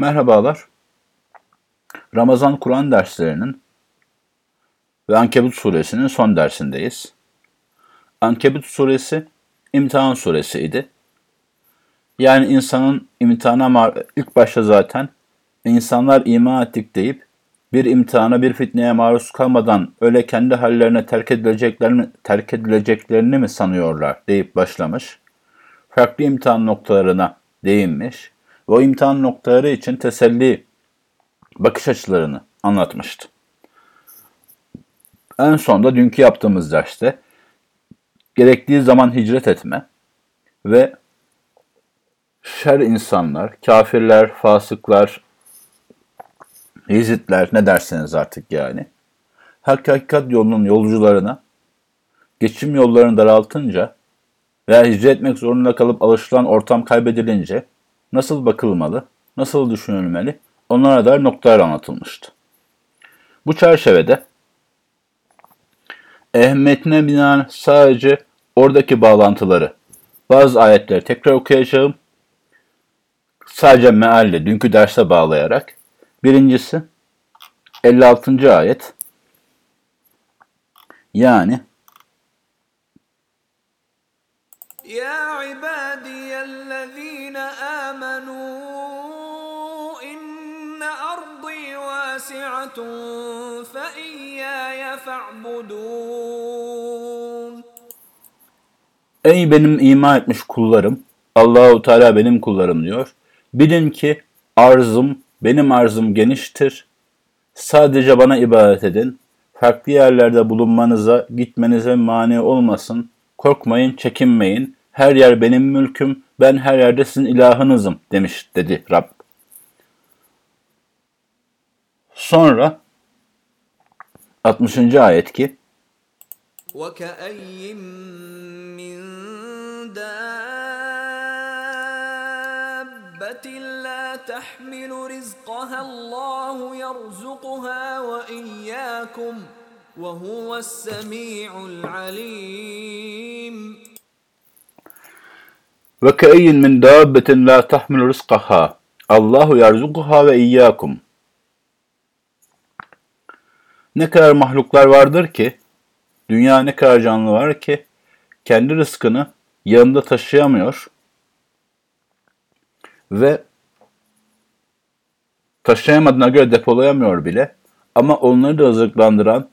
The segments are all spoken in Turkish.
Merhabalar. Ramazan Kur'an derslerinin ve Ankebut suresinin son dersindeyiz. Ankebut suresi imtihan suresiydi. Yani insanın imtihana ilk başta zaten insanlar iman ettik deyip bir imtihana bir fitneye maruz kalmadan öyle kendi hallerine terk edileceklerini, terk edileceklerini mi sanıyorlar deyip başlamış. Farklı imtihan noktalarına değinmiş ve o imtihan noktaları için teselli bakış açılarını anlatmıştı. En sonda dünkü yaptığımız derste gerektiği zaman hicret etme ve şer insanlar, kafirler, fasıklar, hizitler ne derseniz artık yani. Hak hakikat yolunun yolcularına geçim yollarını daraltınca veya hicret etmek zorunda kalıp alışılan ortam kaybedilince nasıl bakılmalı, nasıl düşünülmeli onlara dair noktalar anlatılmıştı. Bu çerçevede ehemmiyetine binaen sadece oradaki bağlantıları, bazı ayetleri tekrar okuyacağım. Sadece mealle, dünkü derse bağlayarak. Birincisi 56. ayet. Yani Ya ibadiyellezine fa'budun Ey benim iman etmiş kullarım, Allahu Teala benim kullarım diyor. Bilin ki arzım, benim arzım geniştir. Sadece bana ibadet edin. Farklı yerlerde bulunmanıza, gitmenize mani olmasın. Korkmayın, çekinmeyin. Her yer benim mülküm, ben her yerde sizin ilahınızım demiş dedi Rab. Sonra 60. ayet ki وَكَأَيِّن مِّن دَابَّةٍ لَّا تَحْمِلُ رِزْقَهَا اللّٰهُ يَرْزُقُهَا وَإِيَّاكُمْ وَهُوَ السَّمِيعُ الْعَلِيمُ وَكَأَيِّن مِّن دَابَّةٍ لَّا تَحْمِلُ رِزْقَهَا اللّٰهُ يَرْزُقُهَا وَإِيَّاكُمْ Ne kadar mahluklar vardır ki, dünya ne kadar canlı var ki, kendi rızkını yanında taşıyamıyor ve taşıyamadığına göre depolayamıyor bile. Ama onları da rızıklandıran,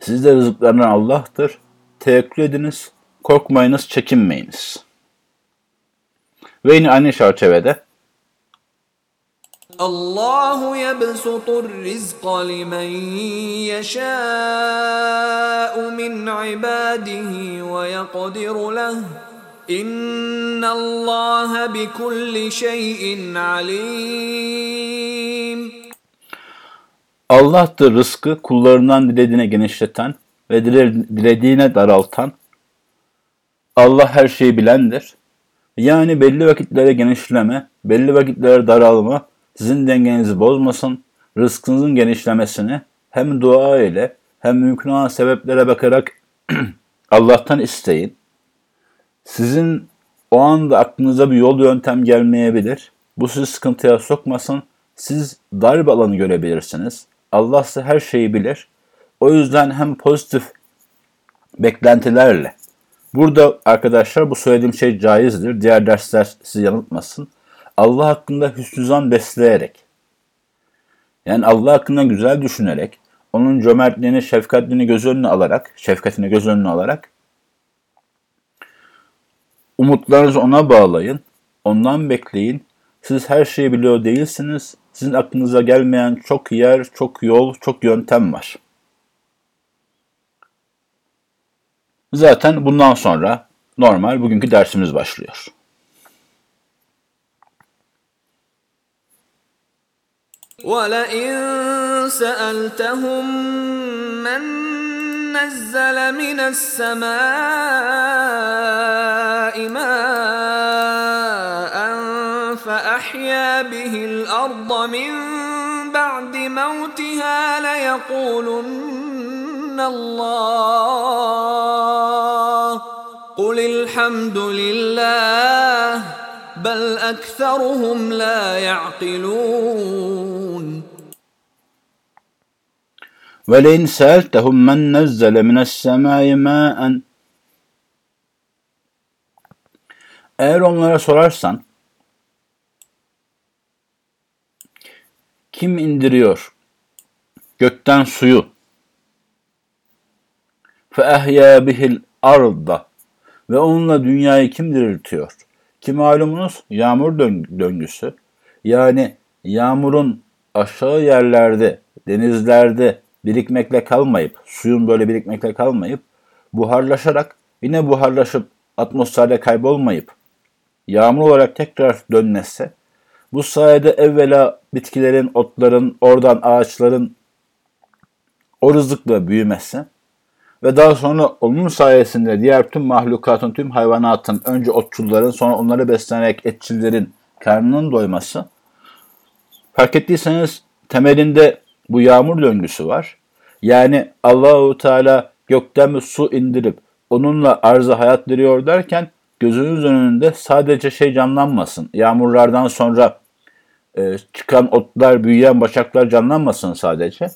siz de rızıklandıran Allah'tır. Tevekkül ediniz, korkmayınız, çekinmeyiniz. Ve yine aynı çerçevede Allahu yebsutur rizqa limen yeşâ'u min ibadihi ve yakdiru leh. İnna Allah bi kulli şeyin alim. Allah'tır rızkı kullarından dilediğine genişleten ve dilediğine daraltan. Allah her şeyi bilendir. Yani belli vakitlere genişleme, belli vakitlere daralma sizin dengenizi bozmasın, rızkınızın genişlemesini hem dua ile hem mümkün olan sebeplere bakarak Allah'tan isteyin. Sizin o anda aklınıza bir yol yöntem gelmeyebilir. Bu sizi sıkıntıya sokmasın. Siz dar alanı görebilirsiniz. Allah size her şeyi bilir. O yüzden hem pozitif beklentilerle Burada arkadaşlar bu söylediğim şey caizdir. Diğer dersler sizi yanıltmasın. Allah hakkında hüsnü zan besleyerek, yani Allah hakkında güzel düşünerek, onun cömertliğini, şefkatliğini göz önüne alarak, şefkatini göz önüne alarak, umutlarınızı ona bağlayın, ondan bekleyin. Siz her şeyi biliyor değilsiniz. Sizin aklınıza gelmeyen çok yer, çok yol, çok yöntem var. Zaten bundan sonra normal bugünkü dersimiz başlıyor. ولئن سألتهم من نزل من السماء ماء فأحيا به الأرض من بعد موتها ليقولن الله قل الحمد لله بل أكثرهم لا يعقلون وَلَيْنْ سَأَلْتَهُمْ مَنْ نَزَّلَ مِنَ السَّمَاءِ مَاءً Eğer onlara sorarsan, kim indiriyor gökten suyu? فَاَحْيَا بِهِ الْاَرْضَ Ve onunla dünyayı kim diriltiyor? Ki malumunuz yağmur döngüsü, yani yağmurun aşağı yerlerde, denizlerde birikmekle kalmayıp, suyun böyle birikmekle kalmayıp, buharlaşarak, yine buharlaşıp atmosferde kaybolmayıp, yağmur olarak tekrar dönmesi, bu sayede evvela bitkilerin, otların, oradan ağaçların o rızıkla büyümesi ve daha sonra onun sayesinde diğer tüm mahlukatın, tüm hayvanatın, önce otçulların, sonra onları beslenerek etçillerin karnının doyması. Fark ettiyseniz temelinde bu yağmur döngüsü var. Yani Allahu Teala gökten bir su indirip onunla arza hayat veriyor derken gözünüz önünde sadece şey canlanmasın. Yağmurlardan sonra e, çıkan otlar, büyüyen başaklar canlanmasın sadece.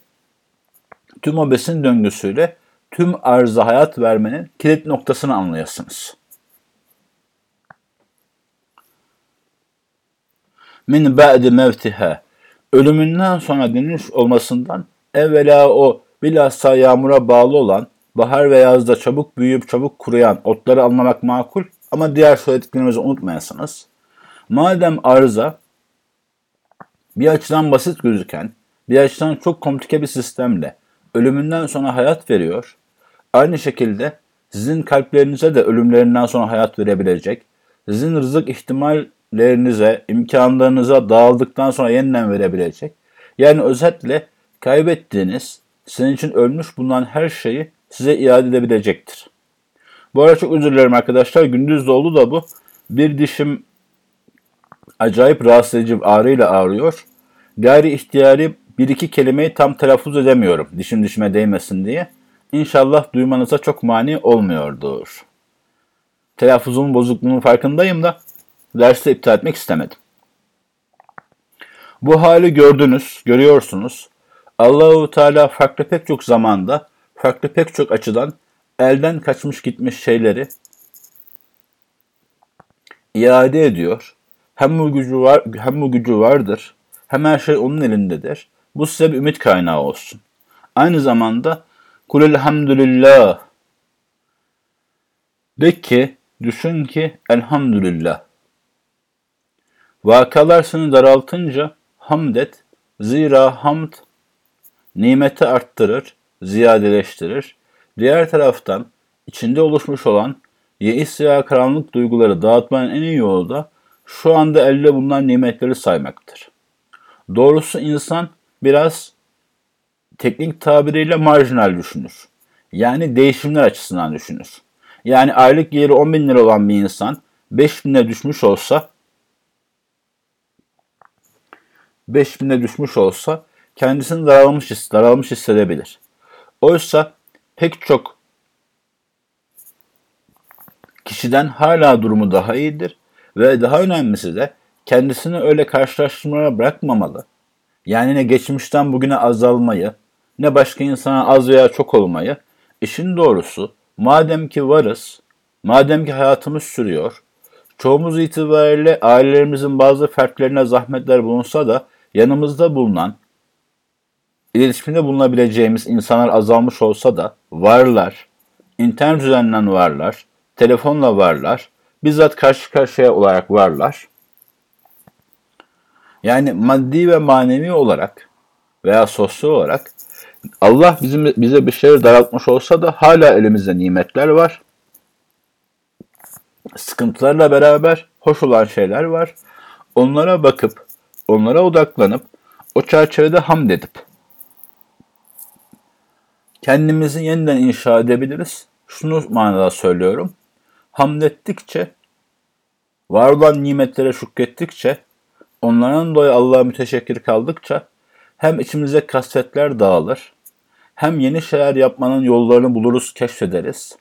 Tüm o besin döngüsüyle tüm arza hayat vermenin kilit noktasını anlayasınız. Min ba'di mevtiha ölümünden sonra dönüş olmasından evvela o bilhassa yağmura bağlı olan bahar ve yazda çabuk büyüyüp çabuk kuruyan otları anlamak makul ama diğer söylediklerimizi unutmayasınız. Madem arıza bir açıdan basit gözüken, bir açıdan çok komplike bir sistemle ölümünden sonra hayat veriyor, aynı şekilde sizin kalplerinize de ölümlerinden sonra hayat verebilecek, sizin rızık ihtimallerinize, imkanlarınıza dağıldıktan sonra yeniden verebilecek. Yani özetle kaybettiğiniz, sizin için ölmüş bulunan her şeyi size iade edebilecektir. Bu arada çok özür dilerim arkadaşlar. Gündüz de da bu. Bir dişim acayip rahatsız edici ağrıyla ağrıyor. Gayri ihtiyari bir iki kelimeyi tam telaffuz edemiyorum. Dişim dişime değmesin diye. İnşallah duymanıza çok mani olmuyordur. Telaffuzumun bozukluğunun farkındayım da dersi iptal etmek istemedim. Bu hali gördünüz, görüyorsunuz. Allahu Teala farklı pek çok zamanda, farklı pek çok açıdan elden kaçmış gitmiş şeyleri iade ediyor. Hem bu gücü var, hem bu gücü vardır, hem her şey onun elindedir. Bu size bir ümit kaynağı olsun. Aynı zamanda kul elhamdülillah de ki, düşün ki elhamdülillah. Vakalar seni daraltınca hamd et. Zira hamd nimeti arttırır, ziyadeleştirir. Diğer taraftan içinde oluşmuş olan yeis veya karanlık duyguları dağıtmanın en iyi yolu da şu anda elde bulunan nimetleri saymaktır. Doğrusu insan biraz teknik tabiriyle marjinal düşünür. Yani değişimler açısından düşünür. Yani aylık geliri 10 bin lira olan bir insan 5 bine düşmüş olsa 5 bine düşmüş olsa kendisini daralmış, daralmış hissedebilir. Oysa pek çok kişiden hala durumu daha iyidir ve daha önemlisi de kendisini öyle karşılaştırmaya bırakmamalı. Yani ne geçmişten bugüne azalmayı, ne başka insana az veya çok olmayı, işin doğrusu madem ki varız, madem ki hayatımız sürüyor, çoğumuz itibariyle ailelerimizin bazı fertlerine zahmetler bulunsa da yanımızda bulunan, iletişimde bulunabileceğimiz insanlar azalmış olsa da varlar, internet üzerinden varlar, telefonla varlar, bizzat karşı karşıya olarak varlar. Yani maddi ve manevi olarak veya sosyal olarak Allah bizim bize bir şeyler daraltmış olsa da hala elimizde nimetler var. Sıkıntılarla beraber hoş olan şeyler var. Onlara bakıp, onlara odaklanıp, o çerçevede hamd edip kendimizi yeniden inşa edebiliriz. Şunu manada söylüyorum. Hamd ettikçe, var olan nimetlere şükrettikçe, onların dolayı Allah'a müteşekkir kaldıkça hem içimize kasvetler dağılır, hem yeni şeyler yapmanın yollarını buluruz, keşfederiz.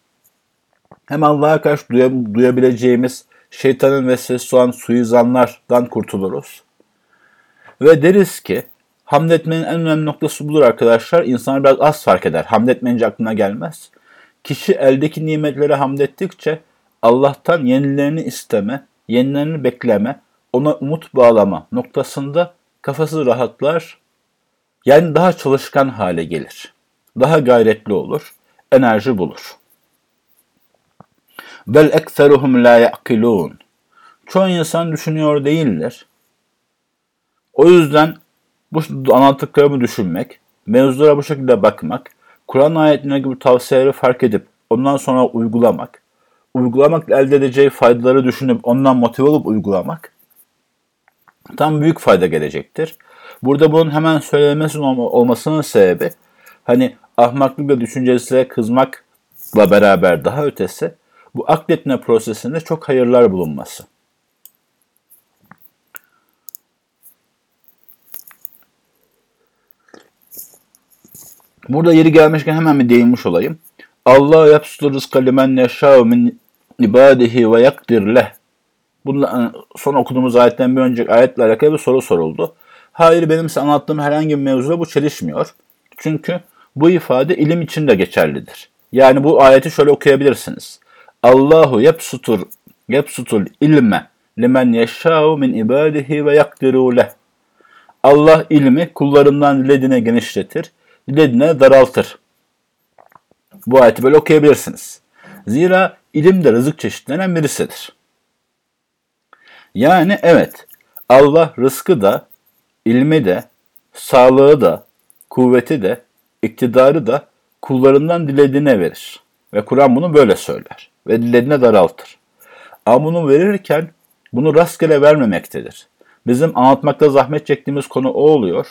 Hem Allah'a karşı duyabileceğimiz şeytanın vesvesesi olan suizanlardan kurtuluruz. Ve deriz ki hamd etmenin en önemli noktası budur arkadaşlar. İnsanlar biraz az fark eder. Hamd etmeyince aklına gelmez. Kişi eldeki nimetlere hamd ettikçe Allah'tan yenilerini isteme, yenilerini bekleme, ona umut bağlama noktasında kafası rahatlar. Yani daha çalışkan hale gelir. Daha gayretli olur, enerji bulur. Bel ekseruhum la ya'kilun. Çoğu insan düşünüyor değildir. O yüzden bu anlattıklarımı düşünmek, mevzulara bu şekilde bakmak, Kur'an ayetlerine gibi tavsiyeleri fark edip ondan sonra uygulamak, uygulamakla elde edeceği faydaları düşünüp ondan motive olup uygulamak tam büyük fayda gelecektir. Burada bunun hemen söylenmesinin olmasının sebebi hani ahmaklık ve düşüncesine kızmakla beraber daha ötesi bu akletme prosesinde çok hayırlar bulunması. Burada yeri gelmişken hemen bir değinmiş olayım. Allah yapsutur rızka limen yeşâ min ibadihi ve yakdir leh. Bununla son okuduğumuz ayetten bir önceki ayetle alakalı bir soru soruldu. Hayır benim size anlattığım herhangi bir mevzuda bu çelişmiyor. Çünkü bu ifade ilim için de geçerlidir. Yani bu ayeti şöyle okuyabilirsiniz. Allahu yapsutur yapsutul ilme limen yeşâ'u min ibadihi ve yakdiru leh. Allah ilmi kullarından dilediğine genişletir, dilediğine daraltır. Bu ayeti böyle okuyabilirsiniz. Zira ilim de rızık çeşitlerinden birisidir. Yani evet, Allah rızkı da, ilmi de, sağlığı da, kuvveti de, iktidarı da kullarından dilediğine verir. Ve Kur'an bunu böyle söyler ve dilediğine daraltır. Ama bunu verirken bunu rastgele vermemektedir. Bizim anlatmakta zahmet çektiğimiz konu o oluyor.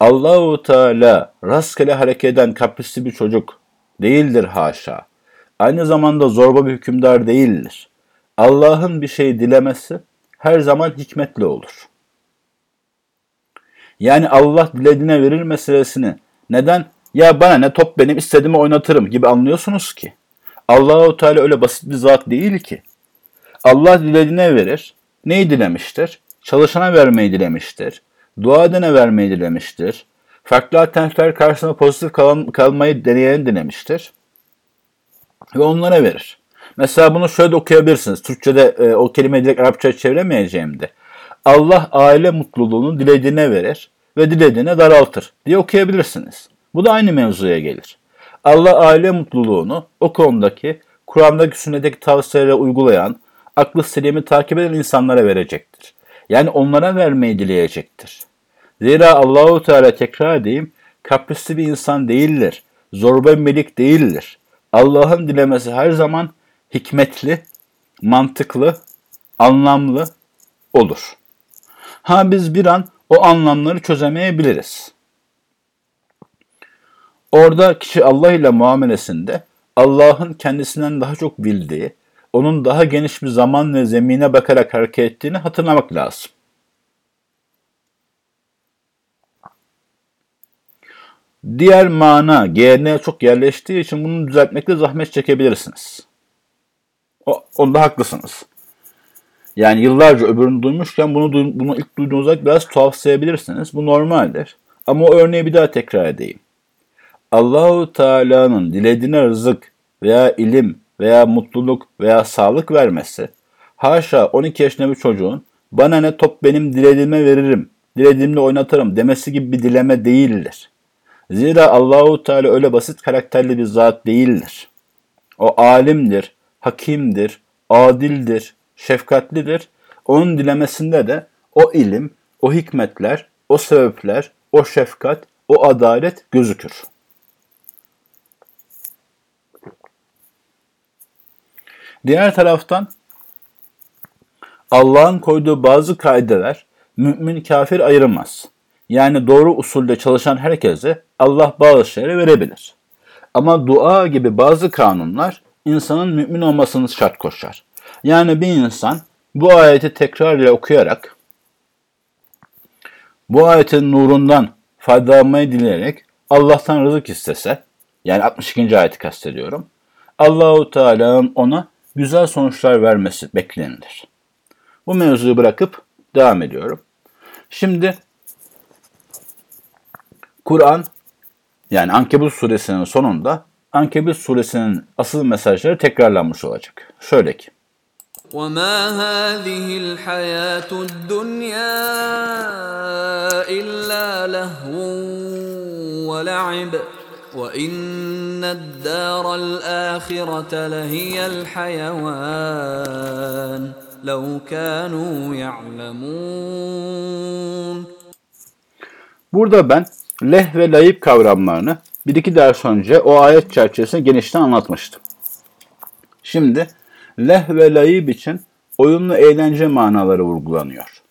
Allahu Teala rastgele hareket eden kaprisli bir çocuk değildir haşa. Aynı zamanda zorba bir hükümdar değildir. Allah'ın bir şey dilemesi her zaman hikmetli olur. Yani Allah dilediğine verir meselesini neden ya bana ne top benim istediğimi oynatırım gibi anlıyorsunuz ki? Allahu Teala öyle basit bir zat değil ki. Allah dilediğine verir. Neyi dilemiştir? Çalışana vermeyi dilemiştir. Dua edene vermeyi dilemiştir. Farklı alternatifler karşısında pozitif kal kalmayı deneyen dilemiştir. Ve onlara verir. Mesela bunu şöyle okuyabilirsiniz. Türkçe'de e, o kelimeyi direkt Arapçaya çeviremeyeceğim de. Allah aile mutluluğunu dilediğine verir ve dilediğine daraltır diye okuyabilirsiniz. Bu da aynı mevzuya gelir. Allah aile mutluluğunu o konudaki Kur'an'daki sünnetteki tavsiyeleri uygulayan, aklı selimi takip eden insanlara verecektir. Yani onlara vermeyi dileyecektir. Zira Allahu Teala tekrar edeyim, kaprisli bir insan değildir. Zorba melik değildir. Allah'ın dilemesi her zaman hikmetli, mantıklı, anlamlı olur. Ha biz bir an o anlamları çözemeyebiliriz. Orada kişi Allah ile muamelesinde Allah'ın kendisinden daha çok bildiği, onun daha geniş bir zaman ve zemine bakarak hareket ettiğini hatırlamak lazım. Diğer mana GN çok yerleştiği için bunu düzeltmekte zahmet çekebilirsiniz. Onda haklısınız. Yani yıllarca öbürünü duymuşken bunu, bunu ilk duyduğunuzda biraz tuhafsayabilirsiniz. Bu normaldir. Ama o örneği bir daha tekrar edeyim. Allahu Teala'nın dilediğine rızık veya ilim veya mutluluk veya sağlık vermesi, haşa 12 yaşında bir çocuğun bana ne top benim dilediğime veririm, dilediğimle oynatırım demesi gibi bir dileme değildir. Zira Allahu Teala öyle basit karakterli bir zat değildir. O alimdir, hakimdir, adildir, şefkatlidir. Onun dilemesinde de o ilim, o hikmetler, o sebepler, o şefkat, o adalet gözükür. Diğer taraftan Allah'ın koyduğu bazı kaideler mümin kafir ayırmaz. Yani doğru usulde çalışan herkese Allah bazı şeyleri verebilir. Ama dua gibi bazı kanunlar insanın mümin olmasını şart koşar. Yani bir insan bu ayeti tekrar ile okuyarak bu ayetin nurundan faydalanmayı dileyerek Allah'tan rızık istese, yani 62. ayeti kastediyorum. Allahu Teala'nın ona güzel sonuçlar vermesi beklenilir. Bu mevzuyu bırakıp devam ediyorum. Şimdi Kur'an yani Ankebut suresinin sonunda Ankebut suresinin asıl mesajları tekrarlanmış olacak. Şöyle ki وما هذه الحياة الدنيا إلا لهو ولعب وإن الدار الآخرة لهي الحيوان لو كانوا يعلمون Burada ben leh ve layıp kavramlarını bir iki ders önce o ayet çerçevesinde genişten anlatmıştım. Şimdi leh ve layıp için oyunlu eğlence manaları vurgulanıyor.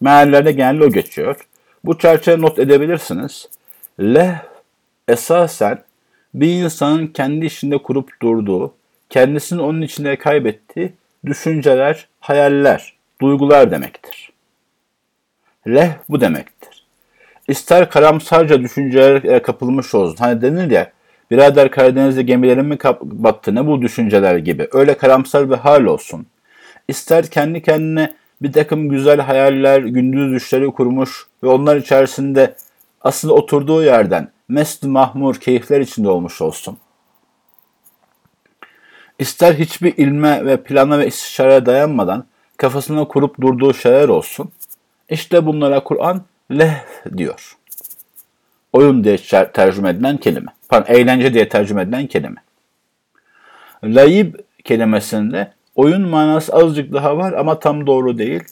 Meallerde genelde o geçiyor. Bu çerçeve not edebilirsiniz. Leh esasen bir insanın kendi içinde kurup durduğu, kendisini onun içinde kaybettiği düşünceler, hayaller, duygular demektir. Leh bu demektir. İster karamsarca düşüncelere kapılmış olsun. Hani denir ya, birader Karadeniz'de gemilerin mi battı ne bu düşünceler gibi. Öyle karamsar bir hal olsun. İster kendi kendine bir takım güzel hayaller, gündüz düşleri kurmuş ve onlar içerisinde asıl oturduğu yerden mest mahmur keyifler içinde olmuş olsun. İster hiçbir ilme ve plana ve istişareye dayanmadan kafasına kurup durduğu şeyler olsun. İşte bunlara Kur'an leh diyor. Oyun diye tercüme edilen kelime. Pardon, eğlence diye tercüme edilen kelime. Layib kelimesinde oyun manası azıcık daha var ama tam doğru değil.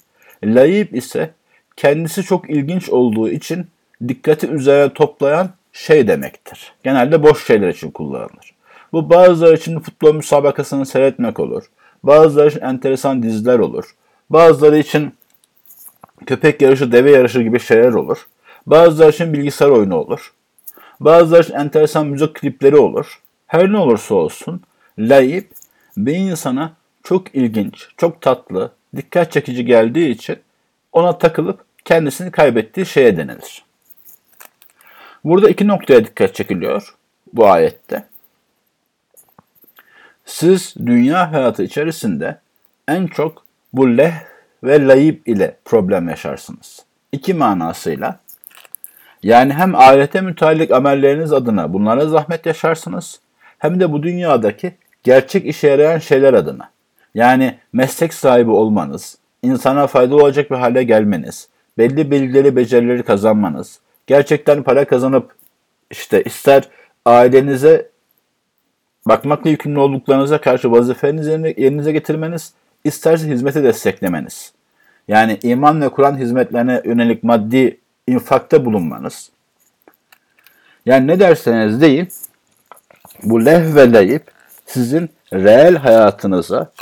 Layib ise kendisi çok ilginç olduğu için dikkati üzerine toplayan şey demektir. Genelde boş şeyler için kullanılır. Bu bazıları için futbol müsabakasını seyretmek olur. Bazıları için enteresan diziler olur. Bazıları için köpek yarışı, deve yarışı gibi şeyler olur. Bazıları için bilgisayar oyunu olur. Bazıları için enteresan müzik klipleri olur. Her ne olursa olsun layıp bir insana çok ilginç, çok tatlı, dikkat çekici geldiği için ona takılıp kendisini kaybettiği şeye denilir. Burada iki noktaya dikkat çekiliyor bu ayette. Siz dünya hayatı içerisinde en çok bu leh ve layip ile problem yaşarsınız. İki manasıyla. Yani hem ahirete müteallik amelleriniz adına bunlara zahmet yaşarsınız. Hem de bu dünyadaki gerçek işe yarayan şeyler adına. Yani meslek sahibi olmanız, insana faydalı olacak bir hale gelmeniz, belli bilgileri, becerileri kazanmanız, gerçekten para kazanıp işte ister ailenize bakmakla yükümlü olduklarınıza karşı vazifenizi yerinize getirmeniz, isterse hizmeti desteklemeniz. Yani iman ve Kur'an hizmetlerine yönelik maddi infakta bulunmanız. Yani ne derseniz deyin, bu leh ve layip sizin reel hayatınıza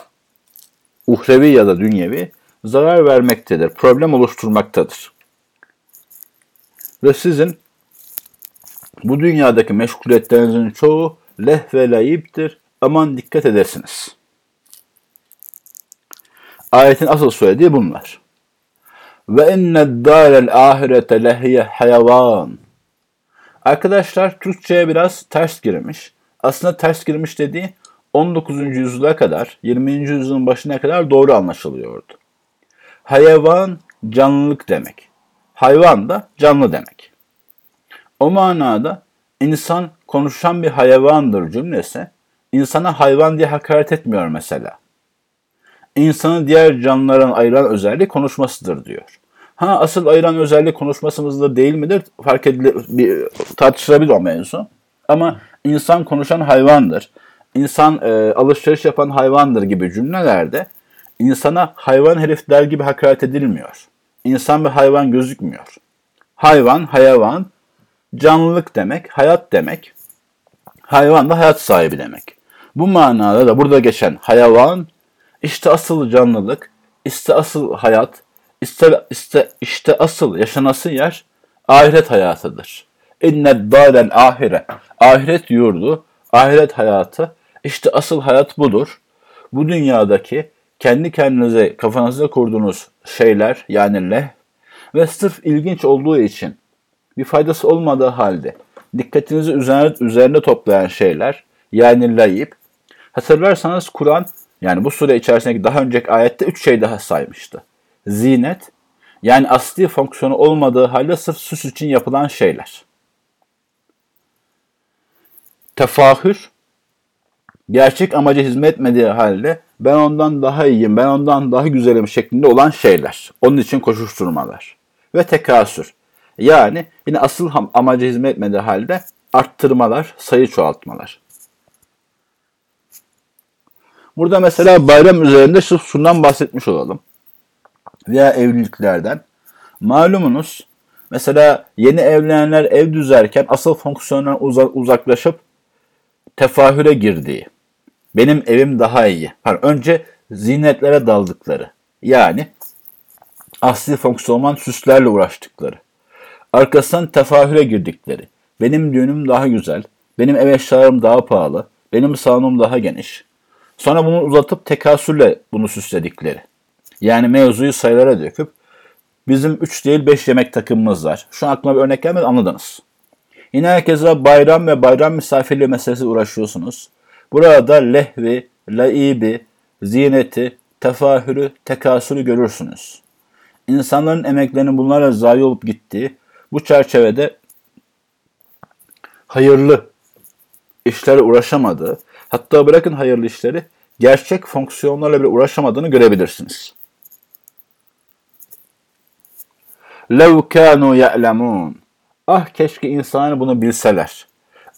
uhrevi ya da dünyevi zarar vermektedir, problem oluşturmaktadır. Ve sizin bu dünyadaki meşguliyetlerinizin çoğu leh ve layiptir. Aman dikkat edersiniz. Ayetin asıl söylediği bunlar. Ve inne dârel ahirete lehiye hayvan. Arkadaşlar Türkçe'ye biraz ters girmiş. Aslında ters girmiş dediği 19. yüzyıla kadar, 20. yüzyılın başına kadar doğru anlaşılıyordu. Hayvan canlılık demek. Hayvan da canlı demek. O manada insan konuşan bir hayvandır cümlesi insana hayvan diye hakaret etmiyor mesela. İnsanı diğer canlılardan ayıran özelliği konuşmasıdır diyor. Ha asıl ayıran özellik konuşmasımızda değil midir? Fark edilir, bir, tartışılabilir o mevzu. Ama insan konuşan hayvandır. İnsan e, alışveriş yapan hayvandır gibi cümlelerde insana hayvan herif der gibi hakaret edilmiyor. İnsan bir hayvan gözükmüyor. Hayvan, hayvan, canlılık demek, hayat demek. Hayvan da hayat sahibi demek. Bu manada da burada geçen hayvan işte asıl canlılık, işte asıl hayat, işte, işte, işte asıl yaşanası yer ahiret hayatıdır. İnne dâlel ahire. Ahiret yurdu, ahiret hayatı. işte asıl hayat budur. Bu dünyadaki kendi kendinize kafanızda kurduğunuz şeyler yani leh ve sırf ilginç olduğu için bir faydası olmadığı halde dikkatinizi üzerine, üzerine toplayan şeyler yani layıp. Hatırlarsanız Kur'an Yani bu sure içerisindeki daha önceki ayette üç şey daha saymıştı. Zinet, yani asli fonksiyonu olmadığı halde sırf süs için yapılan şeyler. Tefahür, gerçek amaca hizmet etmediği halde ben ondan daha iyiyim, ben ondan daha güzelim şeklinde olan şeyler. Onun için koşuşturmalar. Ve tekasür. Yani yine asıl amaca hizmet etmediği halde arttırmalar, sayı çoğaltmalar. Burada mesela bayram üzerinde sırf şundan bahsetmiş olalım. Veya evliliklerden. Malumunuz mesela yeni evlenenler ev düzerken asıl fonksiyondan uzaklaşıp tefahüre girdiği. Benim evim daha iyi. Pardon, önce zinetlere daldıkları. Yani asli fonksiyonman süslerle uğraştıkları. Arkasından tefahüre girdikleri. Benim düğünüm daha güzel. Benim ev eşyalarım daha pahalı. Benim salonum daha geniş. Sonra bunu uzatıp tekasürle bunu süsledikleri. Yani mevzuyu sayılara döküp bizim 3 değil 5 yemek takımımız var. Şu an aklıma bir örnek gelmedi anladınız. Yine herkese bayram ve bayram misafirliği meselesi uğraşıyorsunuz. Burada lehvi, laibi, zineti, tefahürü, tekasürü görürsünüz. İnsanların emeklerinin bunlarla zayi olup gittiği bu çerçevede hayırlı işlere uğraşamadığı, hatta bırakın hayırlı işleri, gerçek fonksiyonlarla bile uğraşamadığını görebilirsiniz. لَوْ كَانُوا يَعْلَمُونَ Ah keşke insanlar bunu bilseler.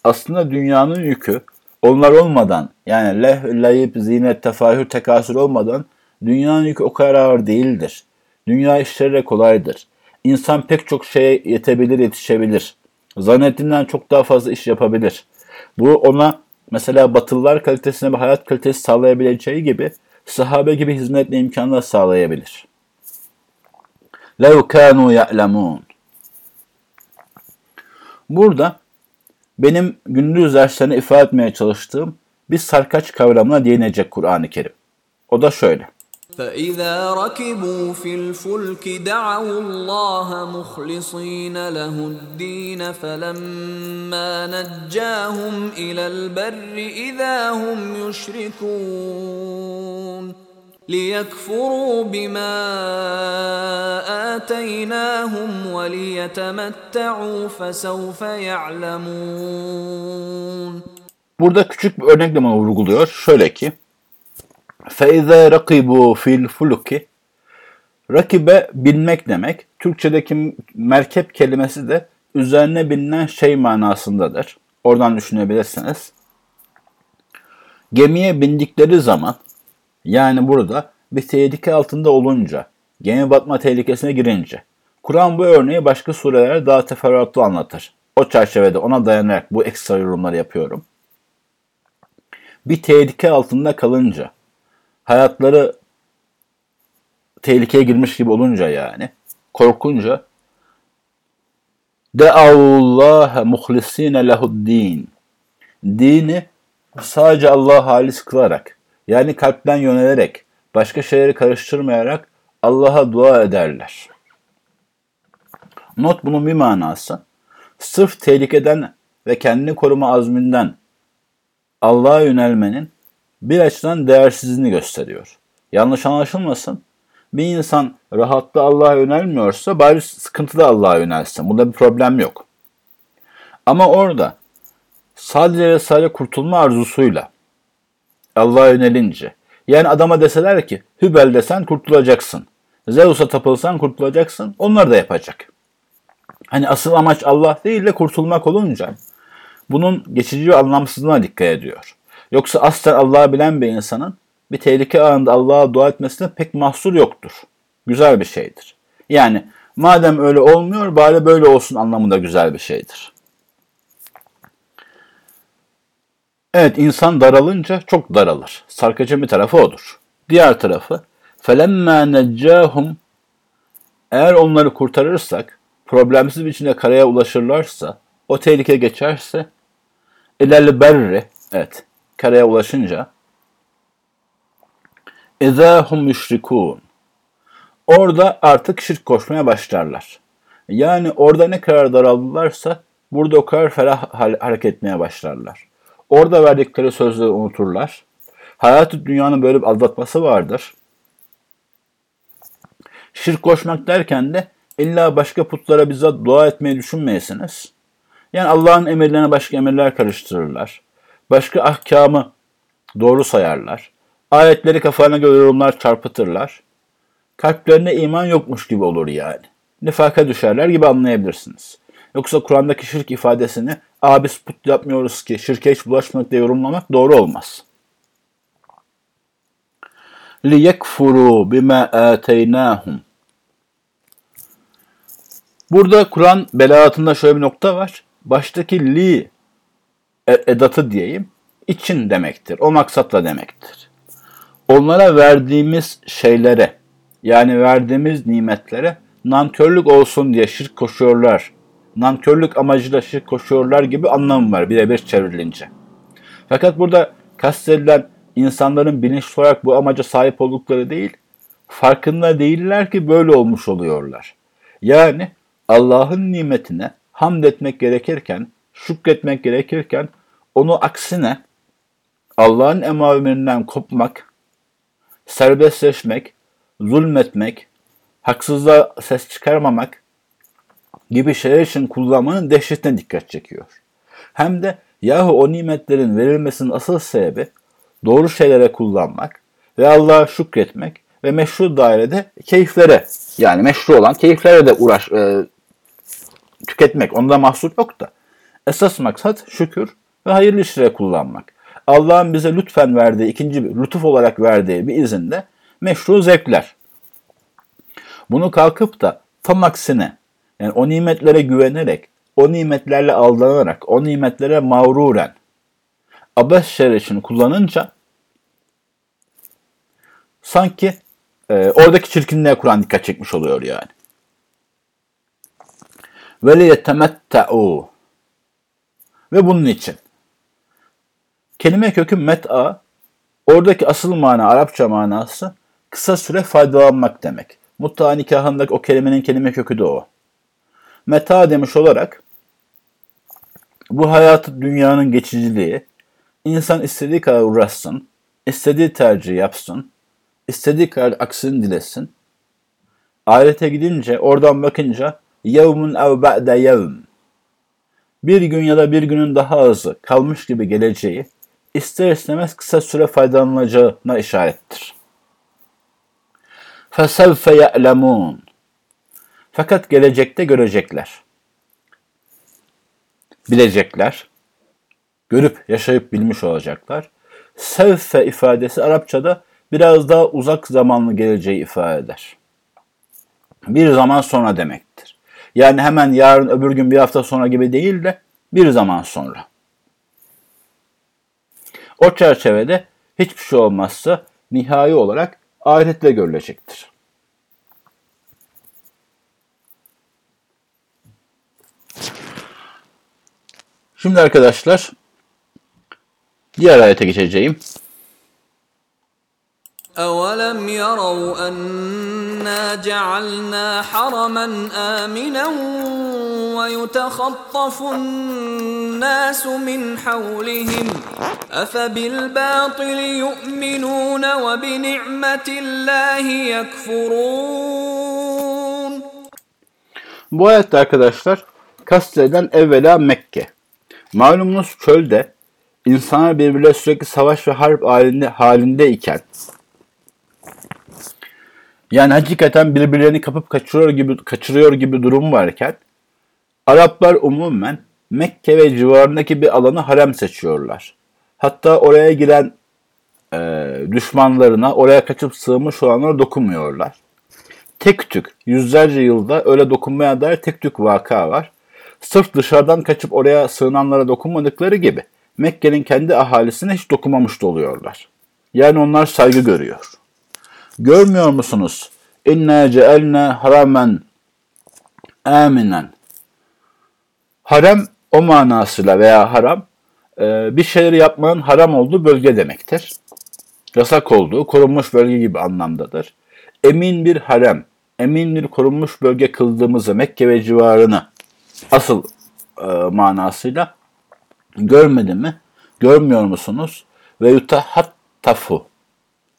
Aslında dünyanın yükü onlar olmadan yani leh, layıp, zinet, tefahür, tekasür olmadan dünyanın yükü o kadar ağır değildir. Dünya işleri de kolaydır. İnsan pek çok şeye yetebilir, yetişebilir. Zannettiğinden çok daha fazla iş yapabilir. Bu ona mesela batılılar kalitesine bir hayat kalitesi sağlayabileceği gibi sahabe gibi hizmetle imkanlar sağlayabilir. لَوْ كَانُوا يَعْلَمُونَ Burada benim gündüz derslerine ifade etmeye çalıştığım bir sarkaç kavramına değinecek Kur'an-ı Kerim. O da şöyle. فإذا ركبوا في الفلك دعوا الله مخلصين له الدين فلما نجاهم إلى البر إذا هم يشركون ليكفروا بما آتيناهم وليتمتعوا فسوف يعلمون Burada küçük bir örnekle bana vurguluyor. Şöyle ki فَاِذَا رَقِبُوا fil fuluki Rakibe binmek demek. Türkçedeki merkep kelimesi de üzerine binilen şey manasındadır. Oradan düşünebilirsiniz. Gemiye bindikleri zaman yani burada bir tehlike altında olunca, gemi batma tehlikesine girince. Kur'an bu örneği başka surelerde daha teferruatlı anlatır. O çerçevede ona dayanarak bu ekstra yorumları yapıyorum. Bir tehlike altında kalınca, hayatları tehlikeye girmiş gibi olunca yani, korkunca De'avullaha muhlisine lehuddin. Dini sadece Allah halis kılarak, yani kalpten yönelerek, başka şeyleri karıştırmayarak Allah'a dua ederler. Not bunun bir manası. Sırf tehlikeden ve kendini koruma azminden Allah'a yönelmenin bir açıdan değersizliğini gösteriyor. Yanlış anlaşılmasın. Bir insan rahatlı Allah'a yönelmiyorsa bari sıkıntıda Allah'a yönelsin. Bunda bir problem yok. Ama orada sadece ve sadece kurtulma arzusuyla Allah'a yönelince yani adama deseler ki Hübel desen kurtulacaksın. Zeus'a tapılsan kurtulacaksın. Onlar da yapacak. Hani asıl amaç Allah değil de kurtulmak olunca bunun geçici bir anlamsızlığına dikkat ediyor. Yoksa aslen Allah'ı bilen bir insanın bir tehlike anında Allah'a dua etmesine pek mahsur yoktur. Güzel bir şeydir. Yani madem öyle olmuyor bari böyle olsun anlamında güzel bir şeydir. Evet insan daralınca çok daralır. Sarkacın bir tarafı odur. Diğer tarafı فَلَمَّا نَجَّاهُمْ Eğer onları kurtarırsak, problemsiz bir biçimde karaya ulaşırlarsa, o tehlike geçerse ilal berri evet karaya ulaşınca ezahum müşrikun orada artık şirk koşmaya başlarlar. Yani orada ne kadar daraldılarsa burada o kadar ferah hareket etmeye başlarlar. Orada verdikleri sözleri unuturlar. Hayatı dünyanın böyle bir aldatması vardır. Şirk koşmak derken de illa başka putlara bizzat dua etmeyi düşünmeyesiniz. Yani Allah'ın emirlerine başka emirler karıştırırlar. Başka ahkamı doğru sayarlar. Ayetleri kafalarına göre yorumlar çarpıtırlar. Kalplerine iman yokmuş gibi olur yani. Nifaka düşerler gibi anlayabilirsiniz. Yoksa Kur'an'daki şirk ifadesini Aa biz put yapmıyoruz ki şirke hiç bulaşmadık diye yorumlamak doğru olmaz. لِيَكْفُرُوا بِمَا آتَيْنَاهُمْ Burada Kur'an belaatında şöyle bir nokta var. Baştaki li e- edatı diyeyim için demektir. O maksatla demektir. Onlara verdiğimiz şeylere yani verdiğimiz nimetlere nankörlük olsun diye şirk koşuyorlar. Nankörlük amacıyla şirk koşuyorlar gibi anlamı var birebir çevrilince. Fakat burada kastedilen insanların bilinçli olarak bu amaca sahip oldukları değil, farkında değiller ki böyle olmuş oluyorlar. Yani Allah'ın nimetine hamd etmek gerekirken, şükretmek gerekirken onu aksine Allah'ın emaverinden kopmak, serbestleşmek, zulmetmek, haksızlığa ses çıkarmamak gibi şeyler için kullanmanın dehşetine dikkat çekiyor. Hem de yahu o nimetlerin verilmesinin asıl sebebi doğru şeylere kullanmak ve Allah'a şükretmek ve meşru dairede keyiflere yani meşru olan keyiflere de uğraş e, tüketmek. Onda mahsur yok da. Esas maksat şükür ve hayırlı işlere kullanmak. Allah'ın bize lütfen verdiği, ikinci bir lütuf olarak verdiği bir izinde meşru zevkler. Bunu kalkıp da tam aksine yani o nimetlere güvenerek, o nimetlerle aldanarak, o nimetlere mağruren abes için kullanınca sanki e, oradaki çirkinliğe Kur'an dikkat çekmiş oluyor yani. Ve liyetemetta'u ve bunun için. Kelime kökü met'a, oradaki asıl mana, Arapça manası kısa süre faydalanmak demek. Mutta nikahındaki o kelimenin kelime kökü de o. Meta demiş olarak bu hayatı dünyanın geçiciliği, insan istediği kadar uğraşsın, istediği tercih yapsın, istediği kadar aksini dilesin. Ahirete gidince oradan bakınca yevmun ev ba'de yevm bir gün ya da bir günün daha azı kalmış gibi geleceği ister istemez kısa süre faydalanılacağına işarettir. فَسَوْفَ يَعْلَمُونَ Fakat gelecekte görecekler. Bilecekler. Görüp, yaşayıp bilmiş olacaklar. Sevfe ifadesi Arapçada biraz daha uzak zamanlı geleceği ifade eder. Bir zaman sonra demektir. Yani hemen yarın öbür gün bir hafta sonra gibi değil de bir zaman sonra. O çerçevede hiçbir şey olmazsa nihai olarak ahirette görülecektir. Şimdi arkadaşlar diğer ayete geçeceğim. أولم يروا أنا جعلنا حرما آمنا ويتخطف الناس من حولهم أفبالباطل يؤمنون وبنعمة الله يكفرون Bu ayette arkadaşlar kastedilen evvela Mekke. Malumunuz çölde insanlar birbirleriyle sürekli savaş ve harp halinde, halindeyken yani hakikaten birbirlerini kapıp kaçırıyor gibi kaçırıyor gibi durum varken Araplar umumen Mekke ve civarındaki bir alanı harem seçiyorlar. Hatta oraya giren e, düşmanlarına, oraya kaçıp sığmış olanlara dokunmuyorlar. Tek tük, yüzlerce yılda öyle dokunmaya dair tek tük vaka var. Sırf dışarıdan kaçıp oraya sığınanlara dokunmadıkları gibi Mekke'nin kendi ahalisine hiç dokunmamış da oluyorlar. Yani onlar saygı görüyor. Görmüyor musunuz? İnna ceelna haramen aminen. Harem o manasıyla veya haram e, bir şeyleri yapmanın haram olduğu bölge demektir. Yasak olduğu, korunmuş bölge gibi anlamdadır. Emin bir harem, emin bir korunmuş bölge kıldığımızı Mekke ve civarını asıl e, manasıyla görmedi mi? Görmüyor musunuz? Ve yutahat yetehatafu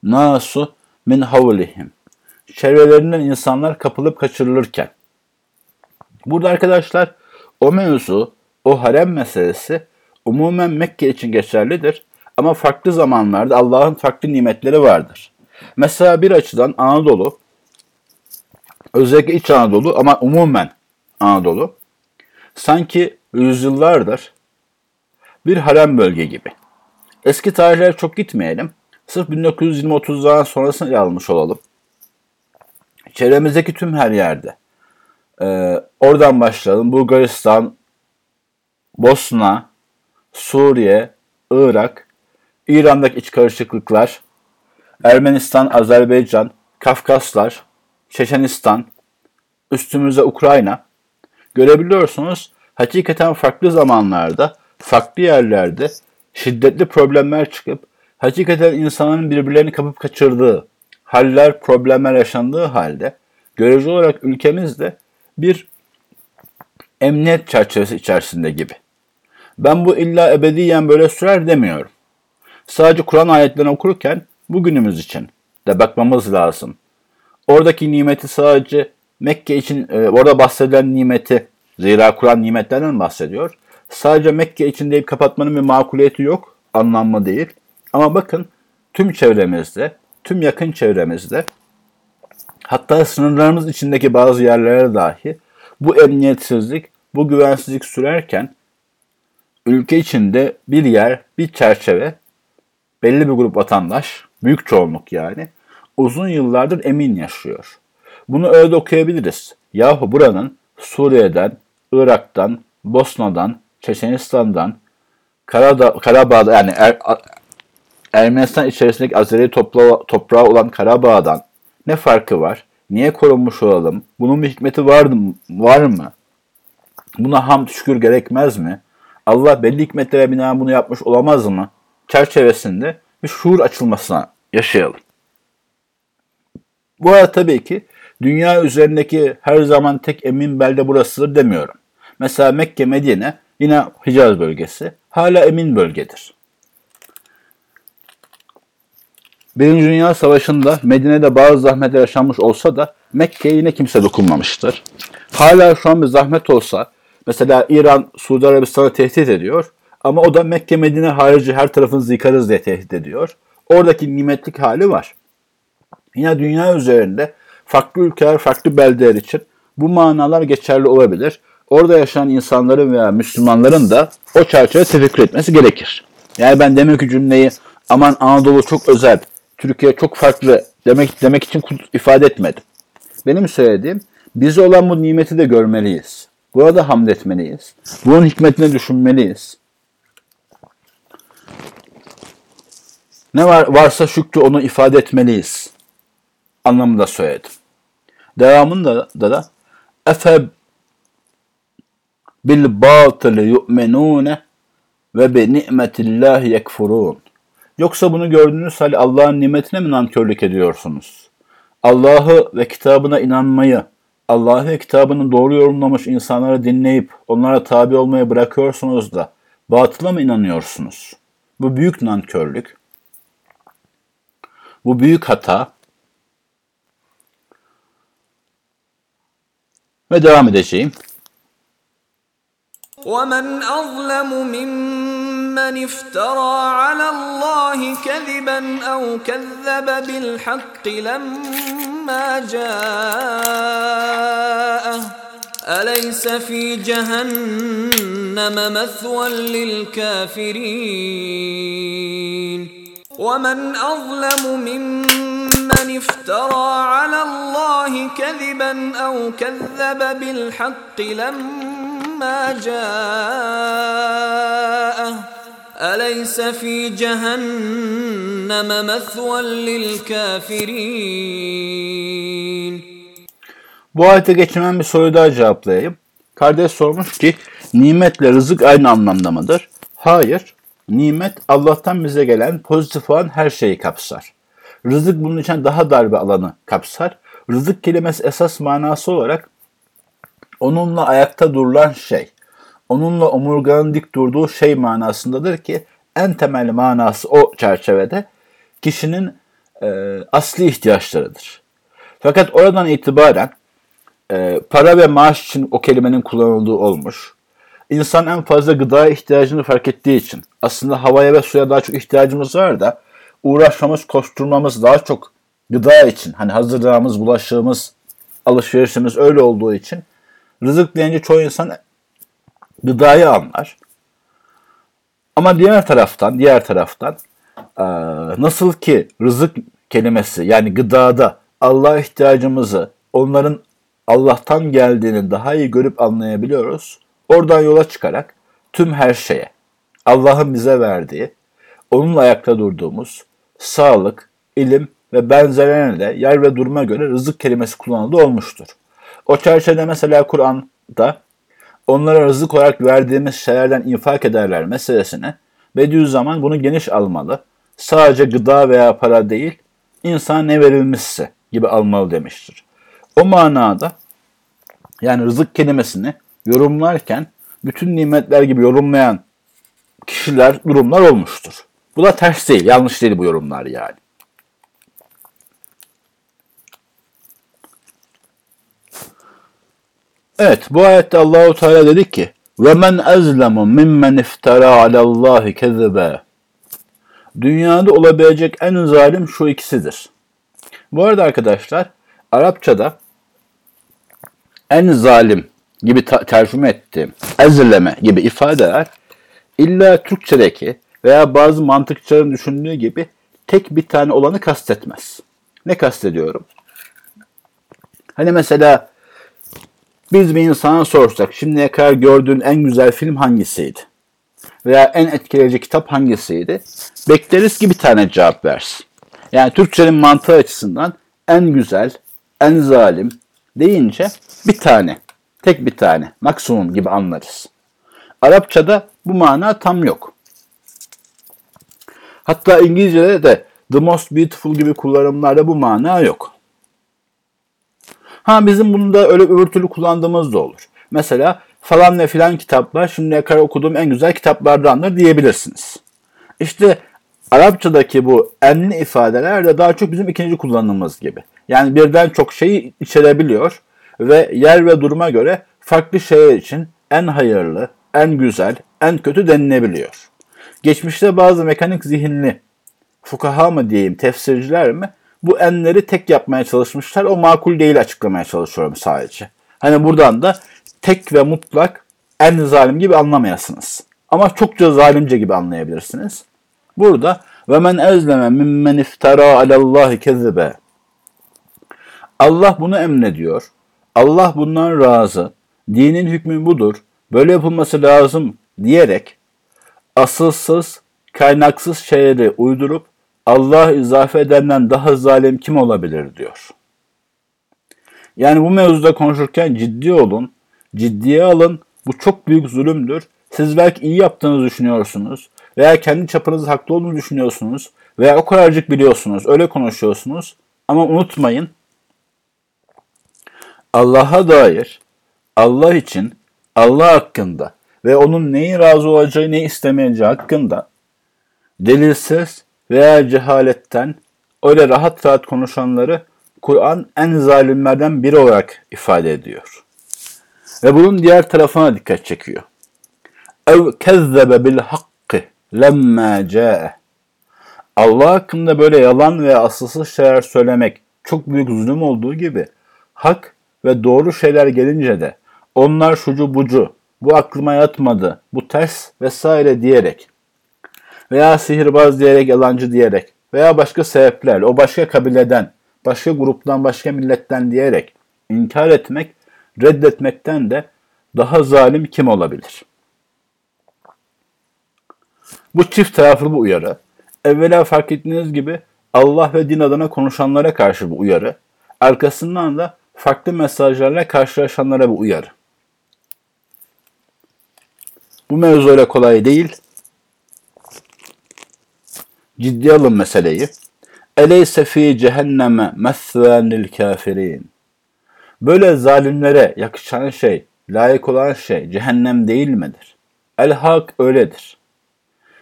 nasu min havlihim. Çevrelerinden insanlar kapılıp kaçırılırken. Burada arkadaşlar o mevzu, o harem meselesi umumen Mekke için geçerlidir. Ama farklı zamanlarda Allah'ın farklı nimetleri vardır. Mesela bir açıdan Anadolu, özellikle İç Anadolu ama umumen Anadolu, sanki yüzyıllardır bir harem bölge gibi. Eski tarihler çok gitmeyelim. Sırf 1920-30'ların sonrasını ele almış olalım. Çevremizdeki tüm her yerde. Ee, oradan başlayalım. Bulgaristan, Bosna, Suriye, Irak, İran'daki iç karışıklıklar, Ermenistan, Azerbaycan, Kafkaslar, Çeçenistan, üstümüze Ukrayna. Görebiliyorsunuz hakikaten farklı zamanlarda, farklı yerlerde şiddetli problemler çıkıp hakikaten insanların birbirlerini kapıp kaçırdığı haller, problemler yaşandığı halde görece olarak ülkemizde bir emniyet çerçevesi içerisinde gibi. Ben bu illa ebediyen böyle sürer demiyorum. Sadece Kur'an ayetlerini okurken bugünümüz için de bakmamız lazım. Oradaki nimeti sadece Mekke için, e, orada bahsedilen nimeti, zira Kur'an nimetlerden bahsediyor. Sadece Mekke için deyip kapatmanın bir makuliyeti yok, anlamlı değil. Ama bakın tüm çevremizde, tüm yakın çevremizde, hatta sınırlarımız içindeki bazı yerlere dahi bu emniyetsizlik, bu güvensizlik sürerken ülke içinde bir yer, bir çerçeve, belli bir grup vatandaş, büyük çoğunluk yani, uzun yıllardır emin yaşıyor. Bunu öyle de okuyabiliriz. Yahu buranın Suriye'den, Irak'tan, Bosna'dan, Çeçenistan'dan, Karada, Karabağ'da yani er, Ermenistan içerisindeki Azeri topla, toprağı olan Karabağ'dan ne farkı var? Niye korunmuş olalım? Bunun bir hikmeti var mı? Var mı? Buna hamd şükür gerekmez mi? Allah belli hikmetlere binaen bunu yapmış olamaz mı? Çerçevesinde bir şuur açılmasına yaşayalım. Bu arada tabii ki dünya üzerindeki her zaman tek emin belde burasıdır demiyorum. Mesela Mekke, Medine yine Hicaz bölgesi hala emin bölgedir. Birinci Dünya Savaşı'nda Medine'de bazı zahmetler yaşanmış olsa da Mekke'ye yine kimse dokunmamıştır. Hala şu an bir zahmet olsa mesela İran Suudi Arabistan'ı tehdit ediyor ama o da Mekke Medine harici her tarafınızı yıkarız diye tehdit ediyor. Oradaki nimetlik hali var. Yine dünya üzerinde farklı ülkeler, farklı beldeler için bu manalar geçerli olabilir. Orada yaşayan insanların veya Müslümanların da o çerçeve tefekkür etmesi gerekir. Yani ben demek ki cümleyi aman Anadolu çok özel, Türkiye çok farklı demek demek için ifade etmedim. Benim söylediğim bize olan bu nimeti de görmeliyiz. Burada hamd etmeliyiz. Bunun hikmetini düşünmeliyiz. Ne var varsa şükrü onu ifade etmeliyiz. Anlamında söyledim. Devamında da, da efe bil batıl yu'menune ve bi ni'metillahi yekfurun. Yoksa bunu gördüğünüz hal Allah'ın nimetine mi nankörlük ediyorsunuz? Allah'ı ve kitabına inanmayı, Allah'ı ve kitabını doğru yorumlamış insanları dinleyip onlara tabi olmayı bırakıyorsunuz da batıla mı inanıyorsunuz? Bu büyük nankörlük. Bu büyük hata. Ve devam edeceğim. ومن أظلم ممن افترى على الله كذبا أو كذب بالحق لما جاءه. أليس في جهنم مثوى للكافرين؟ ومن أظلم ممن افترى على الله كذبا أو كذب بالحق لما جاءه أليس في جهنم مثوى للكافرين Bu ayete geçinen bir soruyu daha cevaplayayım. Kardeş sormuş ki nimetle rızık aynı anlamda mıdır? Hayır. Nimet Allah'tan bize gelen pozitif olan her şeyi kapsar. Rızık bunun için daha dar bir alanı kapsar. Rızık kelimesi esas manası olarak onunla ayakta durulan şey. Onunla omurganın dik durduğu şey manasındadır ki en temel manası o çerçevede kişinin e, asli ihtiyaçlarıdır. Fakat oradan itibaren e, para ve maaş için o kelimenin kullanıldığı olmuş. İnsan en fazla gıda ihtiyacını fark ettiği için aslında havaya ve suya daha çok ihtiyacımız var da uğraşmamız, koşturmamız daha çok gıda için hani hazırlamamız, bulaşığımız, alışverişimiz öyle olduğu için rızık deyince çoğu insan gıdayı anlar. Ama diğer taraftan, diğer taraftan nasıl ki rızık kelimesi yani gıdada Allah ihtiyacımızı onların Allah'tan geldiğini daha iyi görüp anlayabiliyoruz. Oradan yola çıkarak tüm her şeye Allah'ın bize verdiği, onunla ayakta durduğumuz sağlık, ilim ve benzerlerine de yer ve duruma göre rızık kelimesi kullanıldığı olmuştur. O çerçevede mesela Kur'an'da onlara rızık olarak verdiğimiz şeylerden infak ederler meselesine Bediüzzaman bunu geniş almalı. Sadece gıda veya para değil, insan ne verilmişse gibi almalı demiştir. O manada yani rızık kelimesini yorumlarken bütün nimetler gibi yorumlayan kişiler, durumlar olmuştur. Bu da ters değil, yanlış değil bu yorumlar yani. Evet, bu ayette Allahu Teala dedi ki: "Ve men azlemu mimmen iftara alallahi kezibe." Dünyada olabilecek en zalim şu ikisidir. Bu arada arkadaşlar, Arapçada en zalim gibi tercüme ettiğim ezleme gibi ifadeler illa Türkçedeki veya bazı mantıkçıların düşündüğü gibi tek bir tane olanı kastetmez. Ne kastediyorum? Hani mesela biz bir insana sorsak şimdiye kadar gördüğün en güzel film hangisiydi? Veya en etkileyici kitap hangisiydi? Bekleriz ki bir tane cevap versin. Yani Türkçenin mantığı açısından en güzel, en zalim deyince bir tane, tek bir tane, maksimum gibi anlarız. Arapçada bu mana tam yok. Hatta İngilizce'de de the most beautiful gibi kullanımlarda bu mana yok. Ha bizim bunu da öyle öbür türlü kullandığımız da olur. Mesela falan ve filan kitaplar şimdiye kadar okuduğum en güzel kitaplardandır diyebilirsiniz. İşte Arapçadaki bu enli ifadeler de daha çok bizim ikinci kullanımımız gibi. Yani birden çok şeyi içerebiliyor ve yer ve duruma göre farklı şeyler için en hayırlı, en güzel, en kötü denilebiliyor. Geçmişte bazı mekanik zihinli fukaha mı diyeyim, tefsirciler mi bu enleri tek yapmaya çalışmışlar. O makul değil açıklamaya çalışıyorum sadece. Hani buradan da tek ve mutlak en zalim gibi anlamayasınız. Ama çokça zalimce gibi anlayabilirsiniz. Burada ve men ezleme mimmen iftara alallahi kezibe. Allah bunu emrediyor. Allah bundan razı. Dinin hükmü budur. Böyle yapılması lazım diyerek asılsız, kaynaksız şeyleri uydurup Allah izafe edenden daha zalim kim olabilir diyor. Yani bu mevzuda konuşurken ciddi olun, ciddiye alın. Bu çok büyük zulümdür. Siz belki iyi yaptığınızı düşünüyorsunuz veya kendi çapınızda haklı olduğunu düşünüyorsunuz veya o kadarcık biliyorsunuz, öyle konuşuyorsunuz. Ama unutmayın, Allah'a dair, Allah için, Allah hakkında ve onun neyi razı olacağı, ne istemeyeceği hakkında delilsiz veya cehaletten öyle rahat rahat konuşanları Kur'an en zalimlerden biri olarak ifade ediyor. Ve bunun diğer tarafına dikkat çekiyor. Ev kezzebe bil hakkı lemma ca'e. Allah hakkında böyle yalan ve asılsız şeyler söylemek çok büyük zulüm olduğu gibi hak ve doğru şeyler gelince de onlar şucu bucu, bu aklıma yatmadı, bu ters vesaire diyerek veya sihirbaz diyerek, yalancı diyerek veya başka sebeplerle o başka kabileden, başka gruptan, başka milletten diyerek inkar etmek, reddetmekten de daha zalim kim olabilir? Bu çift taraflı bu uyarı. Evvela fark ettiğiniz gibi Allah ve din adına konuşanlara karşı bu uyarı. Arkasından da farklı mesajlarla karşılaşanlara bu uyarı. Bu mevzu öyle kolay değil. Ciddi alın meseleyi. Eleyse fi cehenneme mesvenil kafirin. Böyle zalimlere yakışan şey, layık olan şey cehennem değil midir? El hak öyledir.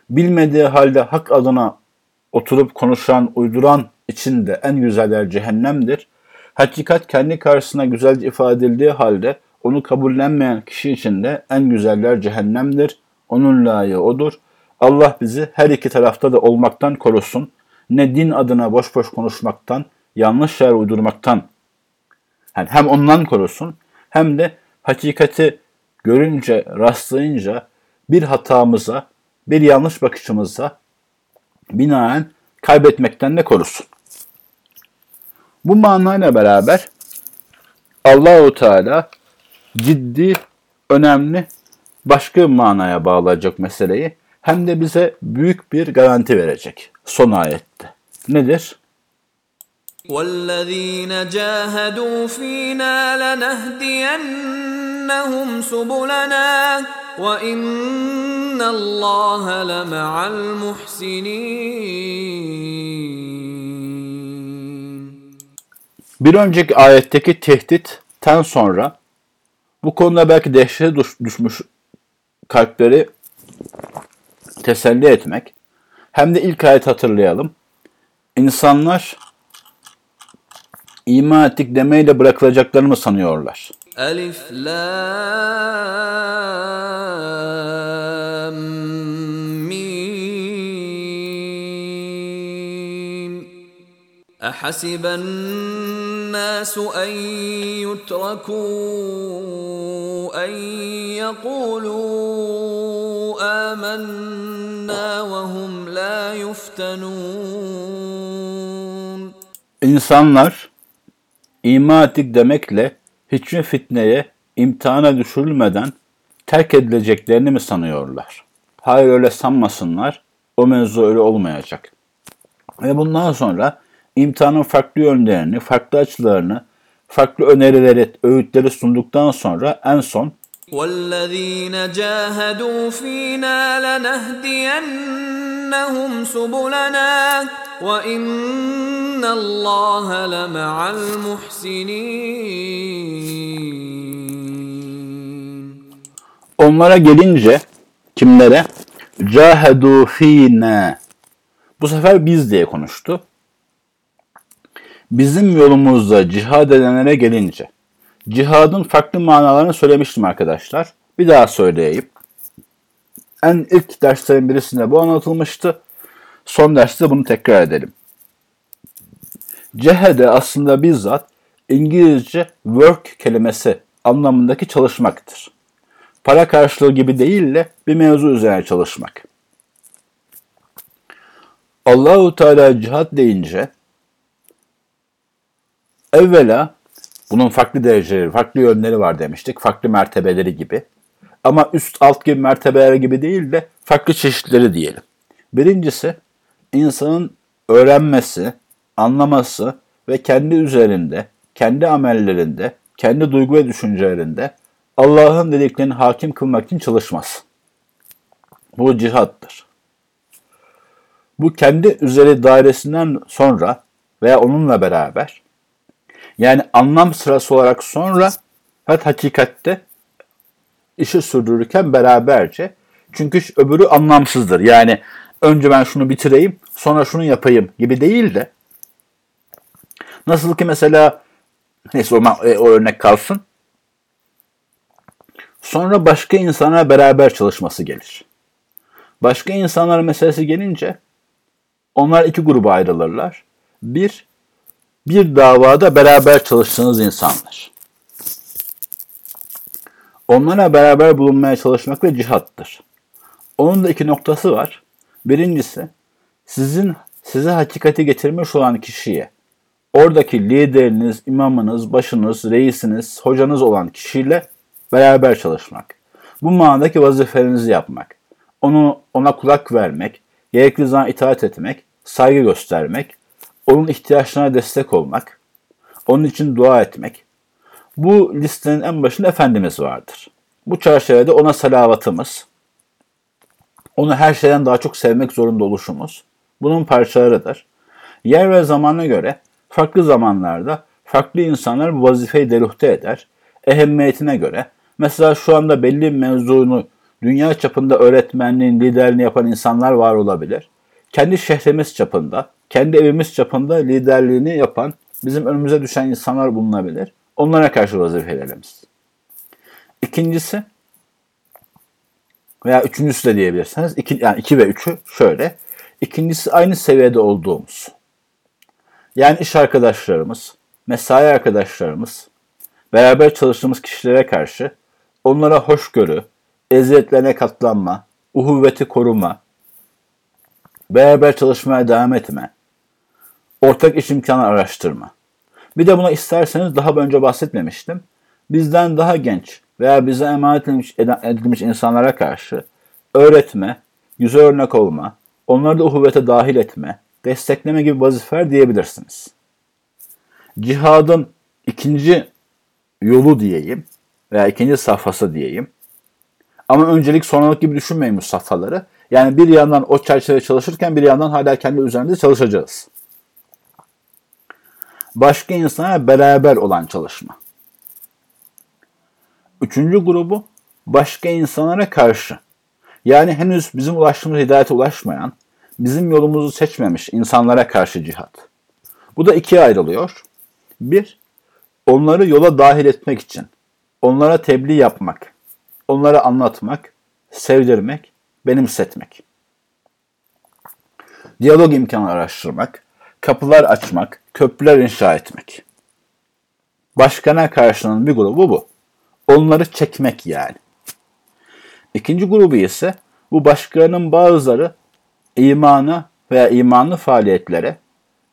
Bilmediği halde hak adına oturup konuşan, uyduran için de en güzel yer cehennemdir. Hakikat kendi karşısına güzelce ifade edildiği halde onu kabullenmeyen kişi için de en güzel yer cehennemdir. Onun layığı odur. Allah bizi her iki tarafta da olmaktan korusun. Ne din adına boş boş konuşmaktan, yanlış şeyler uydurmaktan yani hem ondan korusun hem de hakikati görünce, rastlayınca bir hatamıza, bir yanlış bakışımıza binaen kaybetmekten de korusun. Bu manayla beraber Allahu Teala ciddi, önemli başka bir manaya bağlayacak meseleyi hem de bize büyük bir garanti verecek son ayette. Nedir? وَالَّذ۪ينَ جَاهَدُوا ف۪ينَا لَنَهْدِيَنَّهُمْ سُبُلَنَا وَاِنَّ اللّٰهَ لَمَعَ الْمُحْسِنِينَ Bir önceki ayetteki tehditten sonra bu konuda belki dehşete düş- düşmüş kalpleri teselli etmek. Hem de ilk ayet hatırlayalım. İnsanlar iman ettik demeyle bırakılacaklarını mı sanıyorlar? Elif la أحسب الناس أن يتركوا أن يقولوا آمنا وهم لا يفتنون İnsanlar iman ettik demekle hiçbir fitneye, imtihana düşürülmeden terk edileceklerini mi sanıyorlar? Hayır öyle sanmasınlar. O mevzu öyle olmayacak. Ve bundan sonra imtihanın farklı yönlerini, farklı açılarını, farklı önerileri, öğütleri sunduktan sonra en son والذين جاهدوا فينا لنهدينهم سبلنا وإن الله لمع المحسنين onlara gelince kimlere? Cahedu fîne. Bu sefer biz diye konuştu. Bizim yolumuzda cihad edenlere gelince. Cihadın farklı manalarını söylemiştim arkadaşlar. Bir daha söyleyeyim. En ilk derslerin birisinde bu anlatılmıştı. Son derste bunu tekrar edelim. Cehede aslında bizzat İngilizce work kelimesi anlamındaki çalışmaktır. Para karşılığı gibi değil de bir mevzu üzerine çalışmak. Allahu Teala cihat deyince evvela bunun farklı dereceleri, farklı yönleri var demiştik. Farklı mertebeleri gibi. Ama üst alt gibi mertebeler gibi değil de farklı çeşitleri diyelim. Birincisi insanın öğrenmesi, anlaması ve kendi üzerinde, kendi amellerinde, kendi duygu ve düşüncelerinde Allah'ın dediklerini hakim kılmak için çalışması. Bu cihattır. Bu kendi üzeri dairesinden sonra veya onunla beraber yani anlam sırası olarak sonra fakat hakikatte işi sürdürürken beraberce çünkü öbürü anlamsızdır. Yani önce ben şunu bitireyim sonra şunu yapayım gibi değil de nasıl ki mesela neyse o, o örnek kalsın sonra başka insanlarla beraber çalışması gelir. Başka insanlar meselesi gelince onlar iki gruba ayrılırlar. Bir, bir davada beraber çalıştığınız insanlar. Onlarla beraber bulunmaya çalışmak da cihattır. Onun da iki noktası var. Birincisi, sizin size hakikati getirmiş olan kişiye, oradaki lideriniz, imamınız, başınız, reisiniz, hocanız olan kişiyle beraber çalışmak. Bu manadaki vazifelerinizi yapmak. Onu ona kulak vermek, gerekli zaman itaat etmek, saygı göstermek, onun ihtiyaçlarına destek olmak, onun için dua etmek. Bu listenin en başında Efendimiz vardır. Bu çerçevede ona salavatımız, onu her şeyden daha çok sevmek zorunda oluşumuz, bunun parçalarıdır. Yer ve zamana göre farklı zamanlarda farklı insanlar bu vazifeyi deruhte eder. Ehemmiyetine göre mesela şu anda belli bir mevzunu dünya çapında öğretmenliğin liderliğini yapan insanlar var olabilir. kendi şehrimiz çapında, kendi evimiz çapında liderliğini yapan bizim önümüze düşen insanlar bulunabilir. Onlara karşı vazifelerimiz. İkincisi veya üçüncüsü de diyebilirsiniz. İki, yani iki ve üçü şöyle. İkincisi aynı seviyede olduğumuz. Yani iş arkadaşlarımız, mesai arkadaşlarımız, beraber çalıştığımız kişilere karşı onlara hoşgörü, eziyetlerine katlanma, uhuvveti koruma, beraber çalışmaya devam etme, ortak iş imkanı araştırma. Bir de buna isterseniz daha önce bahsetmemiştim. Bizden daha genç veya bize emanet edilmiş, insanlara karşı öğretme, güzel örnek olma, onları da uhuvvete dahil etme, destekleme gibi vazifeler diyebilirsiniz. Cihadın ikinci yolu diyeyim veya ikinci safhası diyeyim. Ama öncelik sonralık gibi düşünmeyin bu safhaları. Yani bir yandan o çerçevede çalışırken bir yandan hala kendi üzerinde çalışacağız. Başka insana beraber olan çalışma. Üçüncü grubu başka insanlara karşı. Yani henüz bizim ulaştığımız hidayete ulaşmayan, bizim yolumuzu seçmemiş insanlara karşı cihat. Bu da ikiye ayrılıyor. Bir, onları yola dahil etmek için, onlara tebliğ yapmak, onlara anlatmak, sevdirmek, benimsetmek. Diyalog imkanı araştırmak, kapılar açmak, köprüler inşa etmek. Başkana karşının bir grubu bu. Onları çekmek yani. İkinci grubu ise bu başkalarının bazıları imana veya imanlı faaliyetlere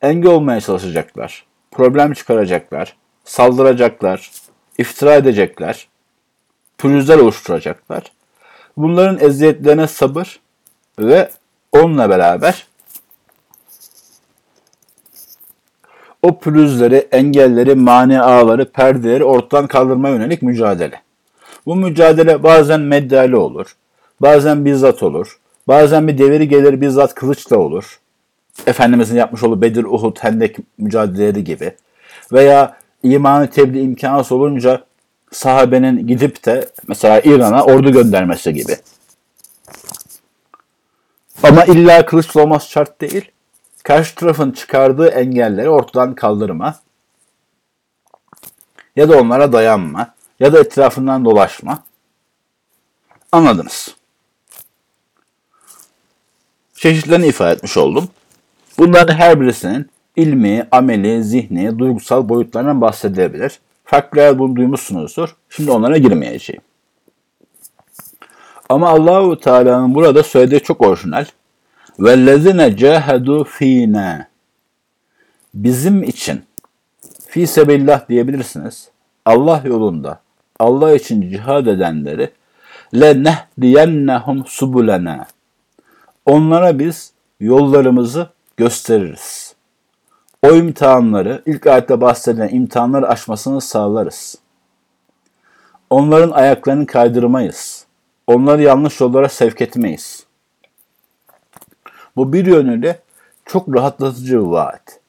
engel olmaya çalışacaklar. Problem çıkaracaklar, saldıracaklar, iftira edecekler, pürüzler oluşturacaklar. Bunların eziyetlerine sabır ve onunla beraber o pürüzleri, engelleri, mani ağları, perdeleri ortadan kaldırmaya yönelik mücadele. Bu mücadele bazen meddali olur, bazen bizzat olur, bazen bir deviri gelir bizzat kılıçla olur. Efendimizin yapmış olduğu Bedir, Uhud, Hendek mücadeleleri gibi. Veya imanı tebliğ imkanı olunca sahabenin gidip de mesela İran'a ordu göndermesi gibi. Ama illa kılıçla olması şart değil. Karşı tarafın çıkardığı engelleri ortadan kaldırma ya da onlara dayanma ya da etrafından dolaşma. Anladınız. Çeşitlerini ifade etmiş oldum. Bunların her birisinin ilmi, ameli, zihni, duygusal boyutlarından bahsedilebilir. Farklı yer bunu duymuşsunuzdur. Şimdi onlara girmeyeceğim. Ama Allahu Teala'nın burada söylediği çok orijinal. Vellezine cahadu fina. Bizim için fi sebillah diyebilirsiniz. Allah yolunda Allah için cihad edenleri le nehdiyennehum subulena. Onlara biz yollarımızı gösteririz. O imtihanları, ilk ayette bahsedilen imtihanları aşmasını sağlarız. Onların ayaklarını kaydırmayız. Onları yanlış yollara sevk etmeyiz. Bu bir yönüyle çok rahatlatıcı bir vaat.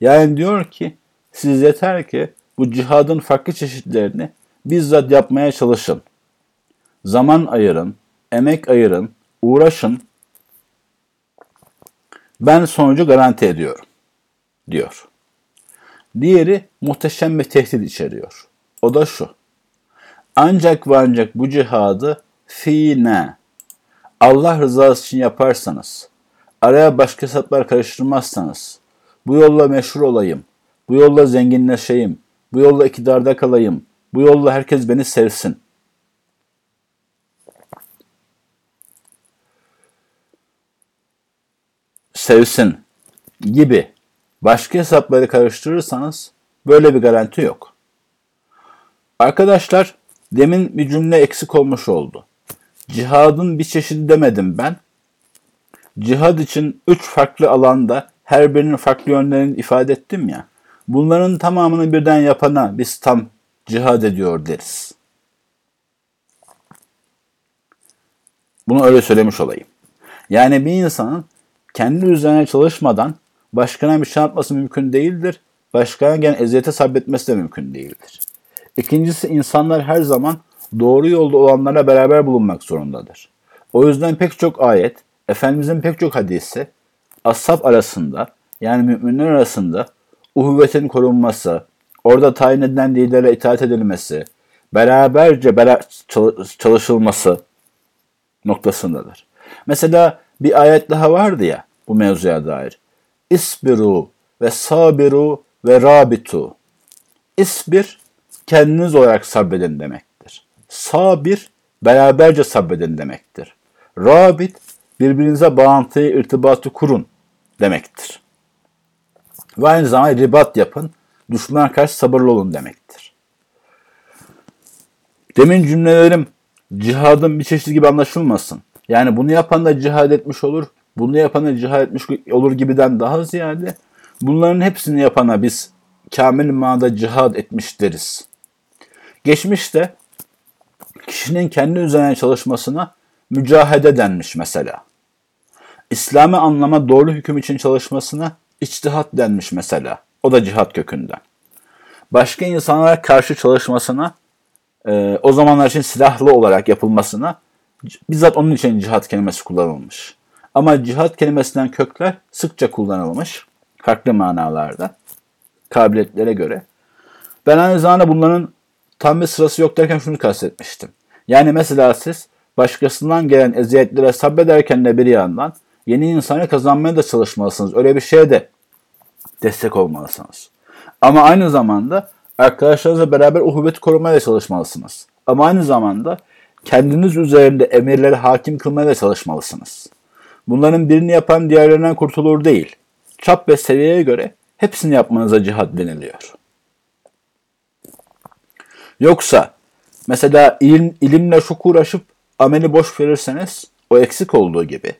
Yani diyor ki siz yeter ki bu cihadın farklı çeşitlerini bizzat yapmaya çalışın. Zaman ayırın, emek ayırın, uğraşın. Ben sonucu garanti ediyorum, diyor. Diğeri muhteşem bir tehdit içeriyor. O da şu. Ancak ve ancak bu cihadı fine Allah rızası için yaparsanız, araya başka hesaplar karıştırmazsanız, bu yolla meşhur olayım, bu yolla zenginleşeyim, bu yolla iktidarda kalayım, bu yolla herkes beni sevsin. Sevsin gibi başka hesapları karıştırırsanız böyle bir garanti yok. Arkadaşlar demin bir cümle eksik olmuş oldu. Cihadın bir çeşidi demedim ben. Cihad için üç farklı alanda her birinin farklı yönlerini ifade ettim ya. Bunların tamamını birden yapana biz tam cihad ediyor deriz. Bunu öyle söylemiş olayım. Yani bir insanın kendi üzerine çalışmadan başkana bir şey yapması mümkün değildir. Başkana gene eziyete sabretmesi de mümkün değildir. İkincisi insanlar her zaman doğru yolda olanlarla beraber bulunmak zorundadır. O yüzden pek çok ayet, Efendimizin pek çok hadisi ashab arasında yani müminler arasında uhuvvetin korunması, orada tayin edilen lidere itaat edilmesi, beraberce bera çalışılması noktasındadır. Mesela bir ayet daha vardı ya bu mevzuya dair. İsbiru ve sabiru ve rabitu. İsbir kendiniz olarak sabredin demektir. Sabir beraberce sabredin demektir. Rabit birbirinize bağlantıyı, irtibatı kurun demektir. Ve aynı zamanda ribat yapın, düşmana karşı sabırlı olun demektir. Demin cümlelerim cihadın bir çeşidi gibi anlaşılmasın. Yani bunu yapan da cihad etmiş olur, bunu yapan da cihad etmiş olur gibiden daha ziyade bunların hepsini yapana biz kamil manada cihad etmiş deriz. Geçmişte kişinin kendi üzerine çalışmasına mücahede denmiş mesela. İslami anlama doğru hüküm için çalışmasına içtihat denmiş mesela. O da cihat kökünden. Başka insanlara karşı çalışmasına, e, o zamanlar için silahlı olarak yapılmasına bizzat onun için cihat kelimesi kullanılmış. Ama cihat kelimesinden kökler sıkça kullanılmış. Farklı manalarda. Kabiliyetlere göre. Ben aynı zamanda bunların tam bir sırası yok derken şunu kastetmiştim. Yani mesela siz başkasından gelen eziyetlere sabrederken de bir yandan yeni insanı kazanmaya da çalışmalısınız. Öyle bir şeye de destek olmalısınız. Ama aynı zamanda arkadaşlarınızla beraber uhuvveti korumaya da çalışmalısınız. Ama aynı zamanda kendiniz üzerinde emirleri hakim kılmaya da çalışmalısınız. Bunların birini yapan diğerlerinden kurtulur değil. Çap ve seviyeye göre hepsini yapmanıza cihad deniliyor. Yoksa mesela ilim, ilimle çok uğraşıp ameli boş verirseniz o eksik olduğu gibi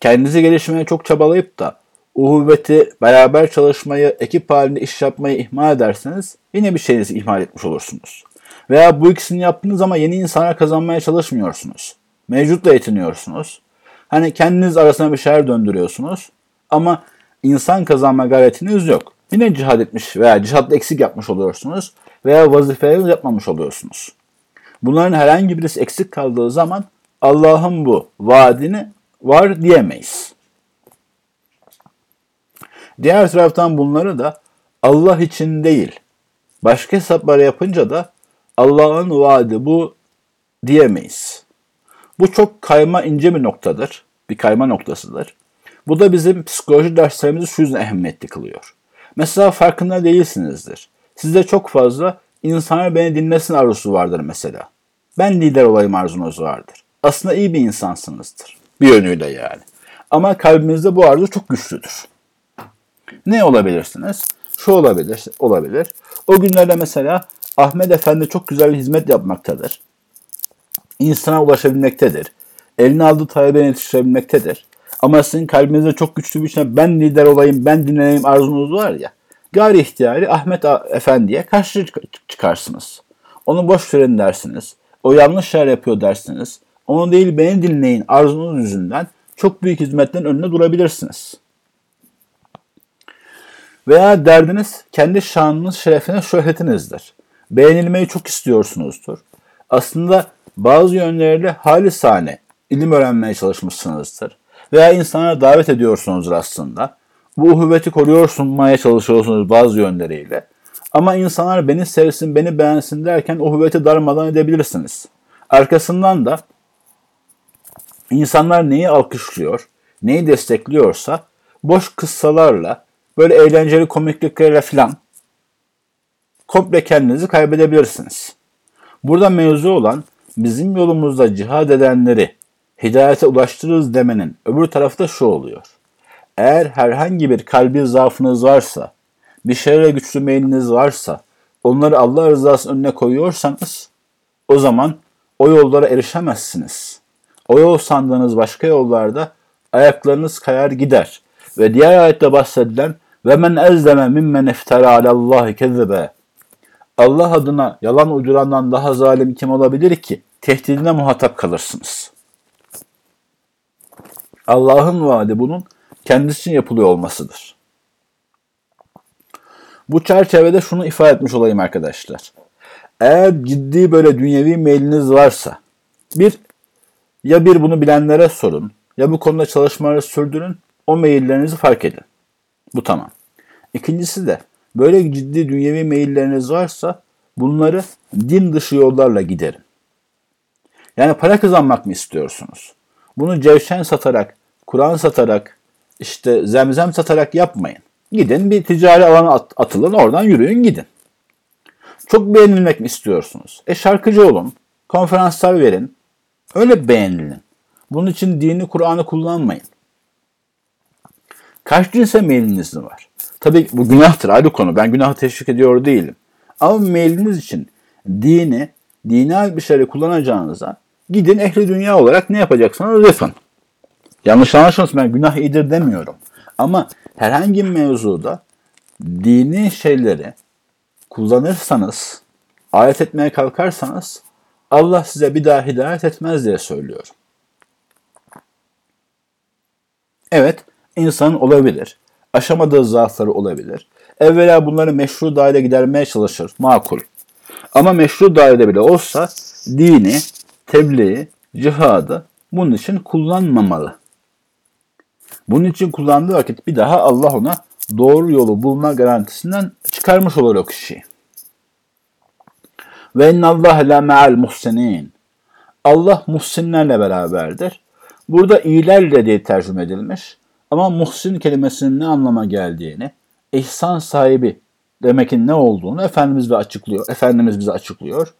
kendinizi gelişmeye çok çabalayıp da uhuvveti, beraber çalışmayı, ekip halinde iş yapmayı ihmal ederseniz yine bir şeyinizi ihmal etmiş olursunuz. Veya bu ikisini yaptığınız ama yeni insanlar kazanmaya çalışmıyorsunuz. Mevcutla yetiniyorsunuz. Hani kendiniz arasına bir şeyler döndürüyorsunuz ama insan kazanma gayretiniz yok. Yine cihad etmiş veya cihatta eksik yapmış oluyorsunuz veya vazifelerinizi yapmamış oluyorsunuz. Bunların herhangi birisi eksik kaldığı zaman Allah'ın bu vaadini var diyemeyiz. Diğer taraftan bunları da Allah için değil, başka hesaplar yapınca da Allah'ın vaadi bu diyemeyiz. Bu çok kayma ince bir noktadır. Bir kayma noktasıdır. Bu da bizim psikoloji derslerimizi şu yüzden ehemmiyetli kılıyor. Mesela farkında değilsinizdir. Sizde çok fazla insanlar beni dinlesin arzusu vardır mesela. Ben lider olayım arzunuz vardır. Aslında iyi bir insansınızdır. Bir yönüyle yani. Ama kalbinizde bu arzu çok güçlüdür. Ne olabilirsiniz? Şu olabilir, olabilir. O günlerde mesela Ahmet Efendi çok güzel hizmet yapmaktadır. İnsana ulaşabilmektedir. Eline aldığı talebeye yetiştirebilmektedir. Ama sizin kalbinizde çok güçlü bir şey ben lider olayım, ben dinleneyim arzunuz var ya. Gayri ihtiyari Ahmet Efendi'ye karşı çıkarsınız. Onu boş verin dersiniz. O yanlış şeyler yapıyor dersiniz. Onu değil beni dinleyin arzunuz yüzünden çok büyük hizmetten önüne durabilirsiniz. Veya derdiniz kendi şanınız, şerefiniz, şöhretinizdir. Beğenilmeyi çok istiyorsunuzdur. Aslında bazı yönleriyle halisane ilim öğrenmeye çalışmışsınızdır. Veya insanlara davet ediyorsunuzdur aslında. Bu uhuvveti koruyorsunmaya çalışıyorsunuz bazı yönleriyle. Ama insanlar beni sevsin, beni beğensin derken uhuvveti darmadan edebilirsiniz. Arkasından da insanlar neyi alkışlıyor, neyi destekliyorsa boş kıssalarla, böyle eğlenceli komikliklerle filan komple kendinizi kaybedebilirsiniz. Burada mevzu olan bizim yolumuzda cihad edenleri hidayete ulaştırırız demenin öbür tarafta şu oluyor. Eğer herhangi bir kalbi zaafınız varsa, bir şeylere güçlü meyliniz varsa, onları Allah rızası önüne koyuyorsanız, o zaman o yollara erişemezsiniz. O yol sandığınız başka yollarda ayaklarınız kayar gider. Ve diğer ayette bahsedilen ve men ezleme mimmen iftara alallahi kezebe. Allah adına yalan uydurandan daha zalim kim olabilir ki? Tehdidine muhatap kalırsınız. Allah'ın vaadi bunun kendisi için yapılıyor olmasıdır. Bu çerçevede şunu ifade etmiş olayım arkadaşlar. Eğer ciddi böyle dünyevi meyliniz varsa, bir ya bir bunu bilenlere sorun, ya bu konuda çalışmaları sürdürün o meyillerinizi fark edin. Bu tamam. İkincisi de böyle ciddi dünyevi meyilleriniz varsa bunları din dışı yollarla giderin. Yani para kazanmak mı istiyorsunuz? Bunu cevşen satarak, Kur'an satarak, işte zemzem satarak yapmayın. Gidin bir ticari alana at- atılın oradan yürüyün gidin. Çok beğenilmek mi istiyorsunuz? E şarkıcı olun, konferanslar verin, öyle beğenilin. Bunun için dini Kur'an'ı kullanmayın. Kaç cinse meyliniz var? Tabii bu günahtır ayrı konu. Ben günahı teşvik ediyor değilim. Ama meyliniz için dini, dini bir şeyleri kullanacağınıza gidin ehli dünya olarak ne yapacaksanız yapın. Yanlış anlaşılmasın ben günah iyidir demiyorum. Ama herhangi bir mevzuda dini şeyleri kullanırsanız, ayet etmeye kalkarsanız Allah size bir daha hidayet etmez diye söylüyorum. Evet, insan olabilir. Aşamadığı zaafları olabilir. Evvela bunları meşru dairede gidermeye çalışır. Makul. Ama meşru dairede bile olsa dini, tebliği, cihadı bunun için kullanmamalı. Bunun için kullandığı vakit bir daha Allah ona doğru yolu bulma garantisinden çıkarmış olur o kişiyi. Ve innallâhe la me'al muhsinin. Allah muhsinlerle beraberdir. Burada iyilerle diye tercüme edilmiş. Ama muhsin kelimesinin ne anlama geldiğini, ihsan sahibi demekin ne olduğunu Efendimiz bize açıklıyor. Efendimiz bize açıklıyor.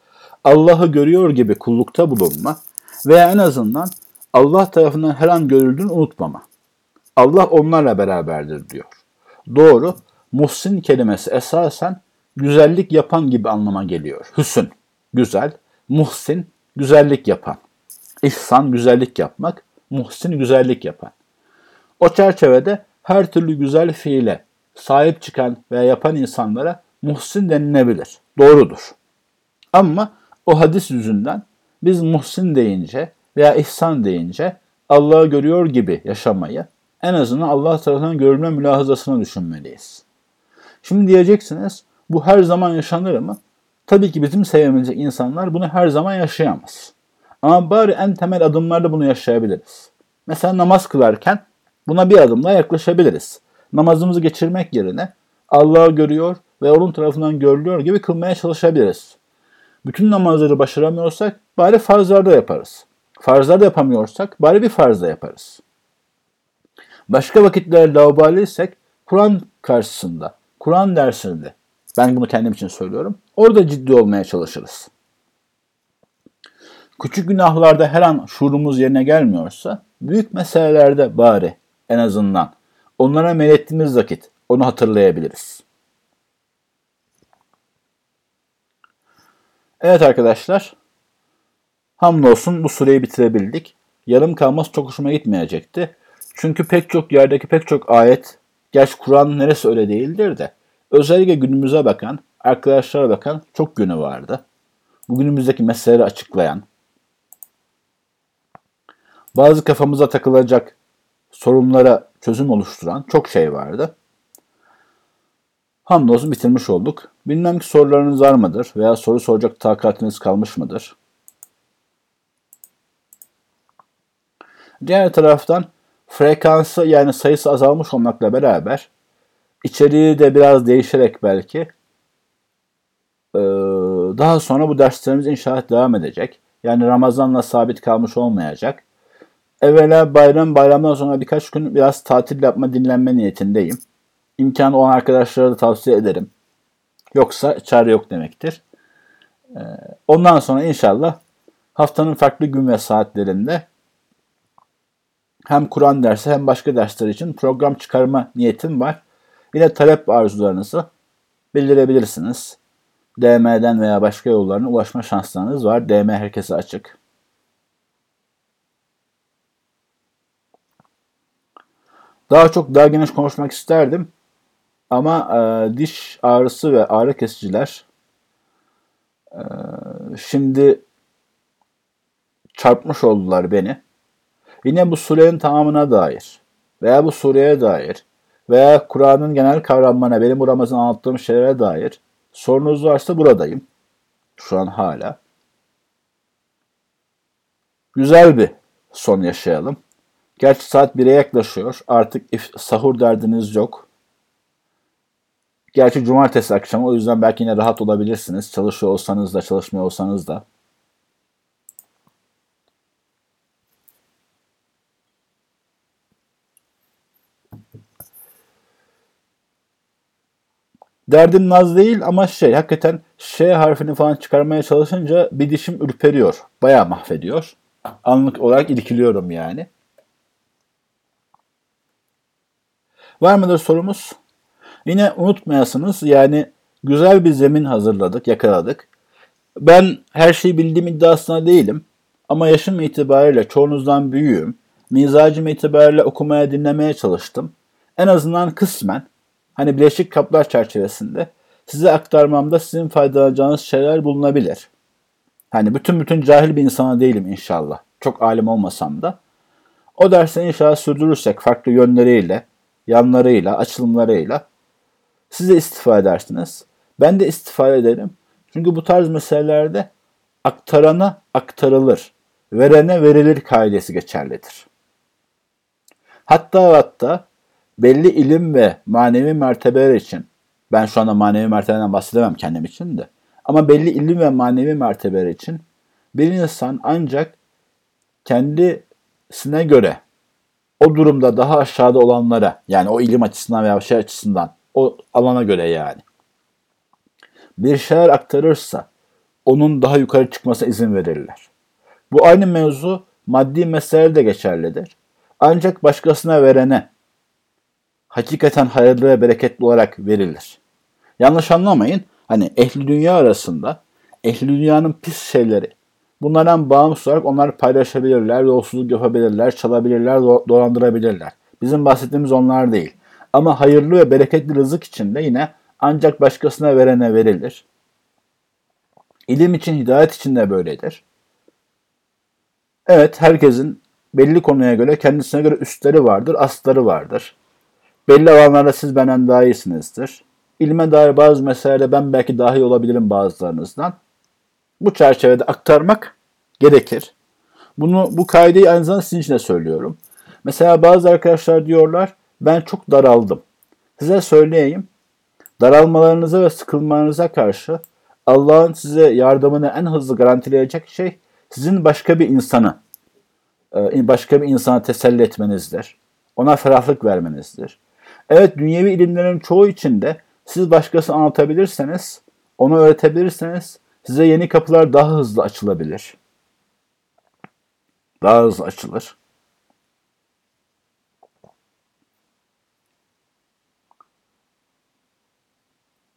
Allah'ı görüyor gibi kullukta bulunma veya en azından Allah tarafından her an görüldüğünü unutmama. Allah onlarla beraberdir diyor. Doğru. Muhsin kelimesi esasen güzellik yapan gibi anlama geliyor. Hüsün, güzel. Muhsin, güzellik yapan. İhsan, güzellik yapmak. Muhsin, güzellik yapan. O çerçevede her türlü güzel fiile sahip çıkan veya yapan insanlara muhsin denilebilir. Doğrudur. Ama o hadis yüzünden biz muhsin deyince veya ihsan deyince Allah'ı görüyor gibi yaşamayı en azından Allah tarafından görülme mülahazasını düşünmeliyiz. Şimdi diyeceksiniz bu her zaman yaşanır mı? Tabii ki bizim sevmeyecek insanlar bunu her zaman yaşayamaz. Ama bari en temel adımlarda bunu yaşayabiliriz. Mesela namaz kılarken buna bir adımla yaklaşabiliriz. Namazımızı geçirmek yerine Allah'ı görüyor ve onun tarafından görülüyor gibi kılmaya çalışabiliriz. Bütün namazları başaramıyorsak bari farzlarda yaparız. Farzlarda yapamıyorsak bari bir farzda yaparız. Başka vakitlerde laubaliysek Kur'an karşısında, Kur'an dersinde, ben bunu kendim için söylüyorum, orada ciddi olmaya çalışırız. Küçük günahlarda her an şuurumuz yerine gelmiyorsa, büyük meselelerde bari en azından onlara meylettiğimiz vakit onu hatırlayabiliriz. Evet arkadaşlar, hamdolsun bu süreyi bitirebildik. Yarım kalması çok hoşuma gitmeyecekti. Çünkü pek çok yerdeki pek çok ayet, gerçi Kur'an neresi öyle değildir de, özellikle günümüze bakan, arkadaşlara bakan çok günü vardı. Bugünümüzdeki meseleleri açıklayan, bazı kafamıza takılacak sorunlara çözüm oluşturan çok şey vardı. Hamdolsun bitirmiş olduk. Bilmem ki sorularınız var mıdır veya soru soracak takatiniz kalmış mıdır? Diğer taraftan frekansı yani sayısı azalmış olmakla beraber içeriği de biraz değişerek belki daha sonra bu derslerimiz inşallah devam edecek. Yani Ramazan'la sabit kalmış olmayacak. Evvela bayram, bayramdan sonra birkaç gün biraz tatil yapma, dinlenme niyetindeyim. İmkanı olan arkadaşlara da tavsiye ederim. Yoksa çare yok demektir. Ondan sonra inşallah haftanın farklı gün ve saatlerinde hem Kur'an dersi hem başka dersler için program çıkarma niyetim var. Yine talep arzularınızı bildirebilirsiniz. DM'den veya başka yollarına ulaşma şanslarınız var. DM herkese açık. Daha çok daha geniş konuşmak isterdim. Ama e, diş ağrısı ve ağrı kesiciler e, şimdi çarpmış oldular beni. Yine bu surenin tamamına dair veya bu sureye dair veya Kur'an'ın genel kavramlarına, benim bu Ramazan anlattığım şeylere dair sorunuz varsa buradayım. Şu an hala. Güzel bir son yaşayalım. Gerçi saat 1'e yaklaşıyor. Artık sahur derdiniz yok. Gerçi cumartesi akşamı o yüzden belki yine rahat olabilirsiniz. Çalışıyor olsanız da çalışmıyor olsanız da. Derdim naz değil ama şey hakikaten Ş harfini falan çıkarmaya çalışınca bir dişim ürperiyor. Bayağı mahvediyor. Anlık olarak irkiliyorum yani. Var mıdır sorumuz? Yine unutmayasınız yani güzel bir zemin hazırladık, yakaladık. Ben her şeyi bildiğim iddiasına değilim. Ama yaşım itibariyle çoğunuzdan büyüğüm. Mizacım itibariyle okumaya, dinlemeye çalıştım. En azından kısmen, hani Bileşik Kaplar çerçevesinde size aktarmamda sizin faydalanacağınız şeyler bulunabilir. Hani bütün bütün cahil bir insana değilim inşallah. Çok alim olmasam da. O dersi inşallah sürdürürsek farklı yönleriyle, yanlarıyla, açılımlarıyla siz de istifade edersiniz. Ben de istifade ederim. Çünkü bu tarz meselelerde aktarana aktarılır, verene verilir kaidesi geçerlidir. Hatta hatta belli ilim ve manevi mertebeler için, ben şu anda manevi mertebeden bahsedemem kendim için de, ama belli ilim ve manevi mertebeler için bir insan ancak kendisine göre o durumda daha aşağıda olanlara yani o ilim açısından veya şey açısından o alana göre yani bir şeyler aktarırsa onun daha yukarı çıkmasına izin verirler. Bu aynı mevzu maddi meselede de geçerlidir. Ancak başkasına verene hakikaten hayırlı ve bereketli olarak verilir. Yanlış anlamayın. Hani ehli dünya arasında ehli dünyanın pis şeyleri bunlardan bağımsız olarak onlar paylaşabilirler, yolsuzluk yapabilirler, çalabilirler, dolandırabilirler. Bizim bahsettiğimiz onlar değil. Ama hayırlı ve bereketli rızık için de yine ancak başkasına verene verilir. İlim için, hidayet için de böyledir. Evet, herkesin belli konuya göre kendisine göre üstleri vardır, asları vardır. Belli alanlarda siz benden daha iyisinizdir. İlme dair bazı meselelerde ben belki daha iyi olabilirim bazılarınızdan. Bu çerçevede aktarmak gerekir. Bunu bu kaideyi aynı zamanda sizin için de söylüyorum. Mesela bazı arkadaşlar diyorlar ben çok daraldım. Size söyleyeyim. Daralmalarınıza ve sıkılmanıza karşı Allah'ın size yardımını en hızlı garantileyecek şey sizin başka bir insanı, başka bir insana teselli etmenizdir. Ona ferahlık vermenizdir. Evet dünyevi ilimlerin çoğu içinde siz başkasını anlatabilirseniz, onu öğretebilirseniz size yeni kapılar daha hızlı açılabilir. Daha hızlı açılır.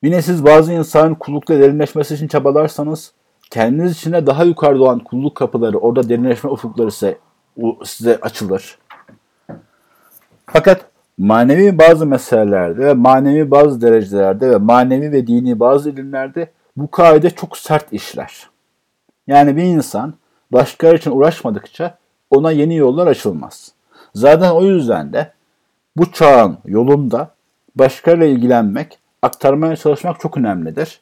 Yine siz bazı insanın kullukta derinleşmesi için çabalarsanız kendiniz içinde daha yukarıda olan kulluk kapıları, orada derinleşme ufukları size, size açılır. Fakat manevi bazı meselelerde ve manevi bazı derecelerde ve manevi ve dini bazı ilimlerde bu kaide çok sert işler. Yani bir insan başkaları için uğraşmadıkça ona yeni yollar açılmaz. Zaten o yüzden de bu çağın yolunda başkalarıyla ilgilenmek, aktarmaya çalışmak çok önemlidir.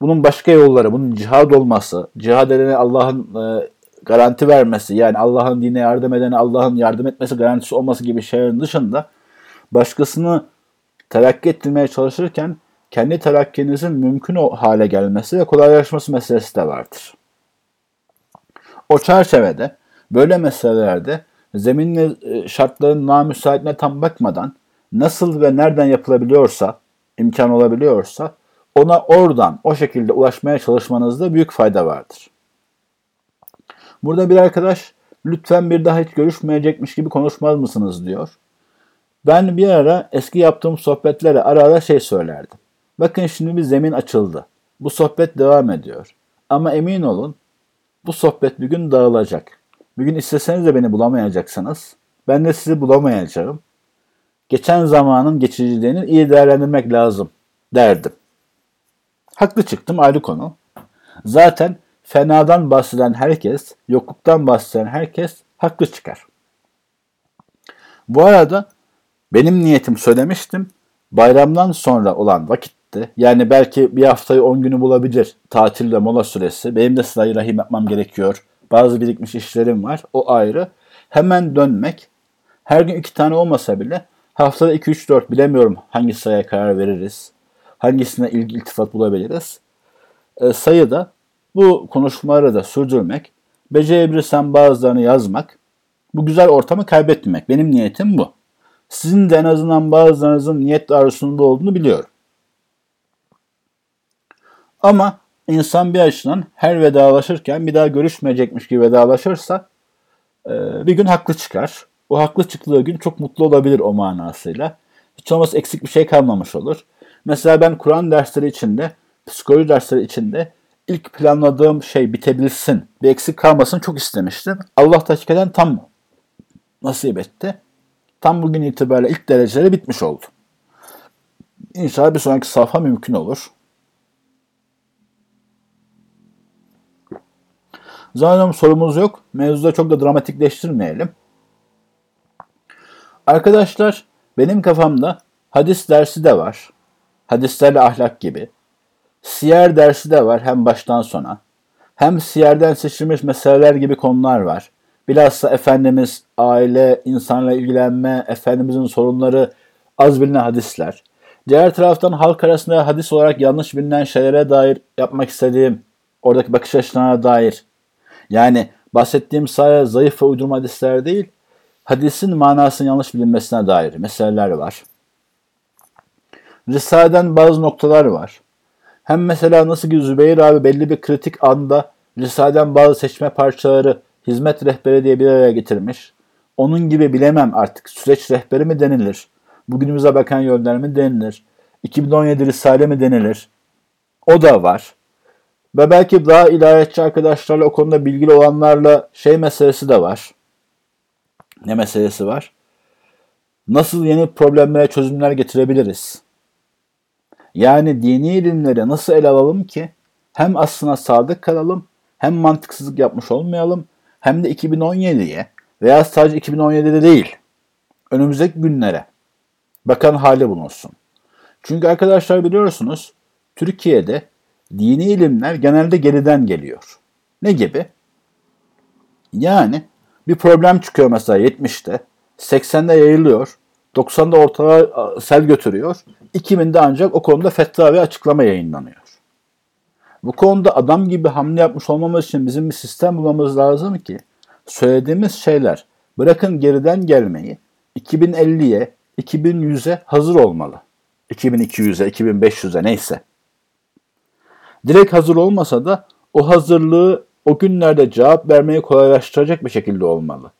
Bunun başka yolları, bunun cihad olması, cihad edene Allah'ın e, garanti vermesi, yani Allah'ın dine yardım edene Allah'ın yardım etmesi garantisi olması gibi şeylerin dışında başkasını terakki ettirmeye çalışırken kendi terakkinizin mümkün hale gelmesi ve kolaylaşması meselesi de vardır. O çerçevede böyle meselelerde zeminle şartların namüsaitine tam bakmadan nasıl ve nereden yapılabiliyorsa, imkan olabiliyorsa ona oradan o şekilde ulaşmaya çalışmanızda büyük fayda vardır. Burada bir arkadaş lütfen bir daha hiç görüşmeyecekmiş gibi konuşmaz mısınız diyor. Ben bir ara eski yaptığım sohbetlere ara ara şey söylerdim. Bakın şimdi bir zemin açıldı. Bu sohbet devam ediyor. Ama emin olun bu sohbet bir gün dağılacak. Bir gün isteseniz de beni bulamayacaksınız. Ben de sizi bulamayacağım. Geçen zamanın geçiciliğini iyi değerlendirmek lazım derdim. Haklı çıktım ayrı konu. Zaten fenadan bahseden herkes, yokluktan bahseden herkes haklı çıkar. Bu arada benim niyetim söylemiştim. Bayramdan sonra olan vakitte yani belki bir haftayı 10 günü bulabilir tatil ve mola süresi. Benim de sırayı rahim yapmam gerekiyor. Bazı birikmiş işlerim var. O ayrı. Hemen dönmek Her gün iki tane olmasa bile haftada 2 3 4 bilemiyorum hangi sayıya karar veririz. Hangisine ilgi iltifat bulabiliriz. E, sayıda bu konuşmaları da sürdürmek, becerebilirsem bazılarını yazmak, bu güzel ortamı kaybetmemek. Benim niyetim bu. Sizin de en azından bazılarınızın niyet arzusunda olduğunu biliyorum. Ama insan bir açıdan her vedalaşırken bir daha görüşmeyecekmiş gibi vedalaşırsa e, bir gün haklı çıkar. O haklı çıktığı gün çok mutlu olabilir o manasıyla. Hiç olmazsa eksik bir şey kalmamış olur. Mesela ben Kur'an dersleri içinde, psikoloji dersleri içinde ilk planladığım şey bitebilsin, bir eksik kalmasın çok istemiştim. Allah da tam nasip etti. Tam bugün itibariyle ilk dereceleri bitmiş oldu. İnşallah bir sonraki safha mümkün olur. Zaten sorumuz yok. Mevzuda çok da dramatikleştirmeyelim. Arkadaşlar benim kafamda hadis dersi de var. Hadislerle ahlak gibi. Siyer dersi de var hem baştan sona. Hem siyerden seçilmiş meseleler gibi konular var. Bilhassa Efendimiz, aile, insanla ilgilenme, Efendimizin sorunları, az bilinen hadisler. Diğer taraftan halk arasında hadis olarak yanlış bilinen şeylere dair yapmak istediğim, oradaki bakış açılarına dair. Yani bahsettiğim sadece zayıf ve uydurma hadisler değil, hadisin manasının yanlış bilinmesine dair meseleler var. Risale'den bazı noktalar var. Hem mesela nasıl ki Zübeyir abi belli bir kritik anda Risale'den bazı seçme parçaları hizmet rehberi diye bir araya getirmiş. Onun gibi bilemem artık süreç rehberi mi denilir? Bugünümüze bakan yönler mi denilir? 2017 Risale mi denilir? O da var. Ve belki daha ilahiyatçı arkadaşlarla o konuda bilgili olanlarla şey meselesi de var. Ne meselesi var? Nasıl yeni problemlere çözümler getirebiliriz? Yani dini ilimleri nasıl ele alalım ki hem aslına sadık kalalım, hem mantıksızlık yapmış olmayalım, hem de 2017'ye veya sadece 2017'de değil, önümüzdeki günlere bakan hali bulunsun. Çünkü arkadaşlar biliyorsunuz Türkiye'de dini ilimler genelde geriden geliyor. Ne gibi? Yani bir problem çıkıyor mesela 70'te, 80'de yayılıyor, 90'da ortalığa sel götürüyor, 2000'de ancak o konuda fetva ve açıklama yayınlanıyor. Bu konuda adam gibi hamle yapmış olmamız için bizim bir sistem bulmamız lazım ki söylediğimiz şeyler bırakın geriden gelmeyi 2050'ye, 2100'e hazır olmalı. 2200'e, 2500'e neyse. Direkt hazır olmasa da o hazırlığı o günlerde cevap vermeyi kolaylaştıracak bir şekilde olmalı.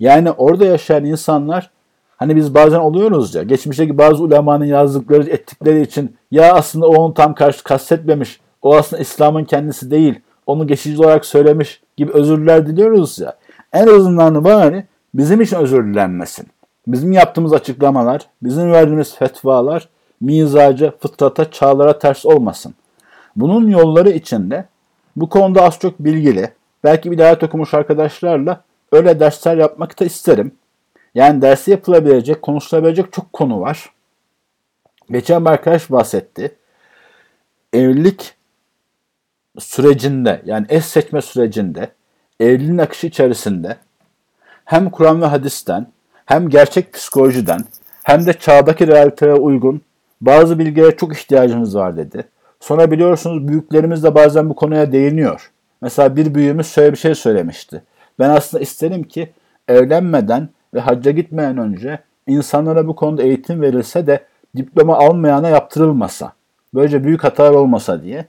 Yani orada yaşayan insanlar hani biz bazen oluyoruz ya geçmişteki bazı ulemanın yazdıkları ettikleri için ya aslında o onu tam karşı kastetmemiş o aslında İslam'ın kendisi değil onu geçici olarak söylemiş gibi özürler diliyoruz ya. En azından bari bizim için özür dilenmesin. Bizim yaptığımız açıklamalar, bizim verdiğimiz fetvalar mizaca, fıtrata, çağlara ters olmasın. Bunun yolları içinde bu konuda az çok bilgili, belki bir daha okumuş arkadaşlarla öyle dersler yapmak da isterim. Yani dersi yapılabilecek, konuşulabilecek çok konu var. Geçen bir arkadaş bahsetti. Evlilik sürecinde yani eş seçme sürecinde evliliğin akışı içerisinde hem Kur'an ve hadisten hem gerçek psikolojiden hem de çağdaki realiteye uygun bazı bilgilere çok ihtiyacımız var dedi. Sonra biliyorsunuz büyüklerimiz de bazen bu konuya değiniyor. Mesela bir büyüğümüz şöyle bir şey söylemişti. Ben aslında isterim ki evlenmeden ve hacca gitmeden önce insanlara bu konuda eğitim verilse de diploma almayana yaptırılmasa. Böylece büyük hatalar olmasa diye.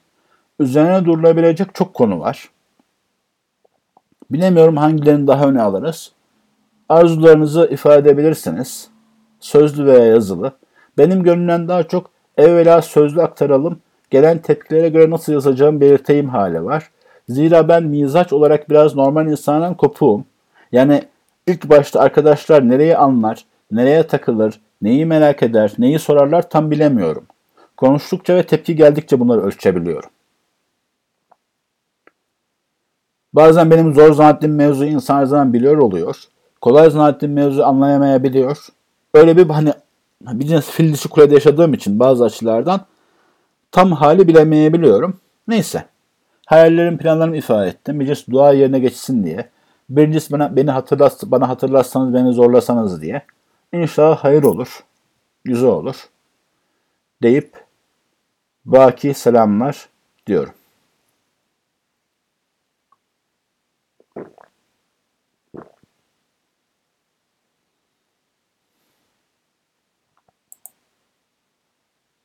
Üzerine durulabilecek çok konu var. Bilemiyorum hangilerini daha öne alırız. Arzularınızı ifade edebilirsiniz. Sözlü veya yazılı. Benim gönlümden daha çok evvela sözlü aktaralım. Gelen tepkilere göre nasıl yazacağım belirteyim hali var. Zira ben mizaç olarak biraz normal insandan kopuğum. Yani ilk başta arkadaşlar nereyi anlar, nereye takılır, neyi merak eder, neyi sorarlar tam bilemiyorum. Konuştukça ve tepki geldikçe bunları ölçebiliyorum. Bazen benim zor zannettiğim mevzu insan zaman biliyor oluyor. Kolay zannettiğim mevzu anlayamayabiliyor. Öyle bir hani bir fil dişi kulede yaşadığım için bazı açılardan tam hali bilemeyebiliyorum. Neyse. Hayallerim, planlarımı ifade ettim. Bir cins dua yerine geçsin diye. Birincisi bana, beni hatırlat, bana hatırlatsanız beni zorlasanız diye. İnşallah hayır olur. Güzel olur. Deyip baki selamlar diyorum.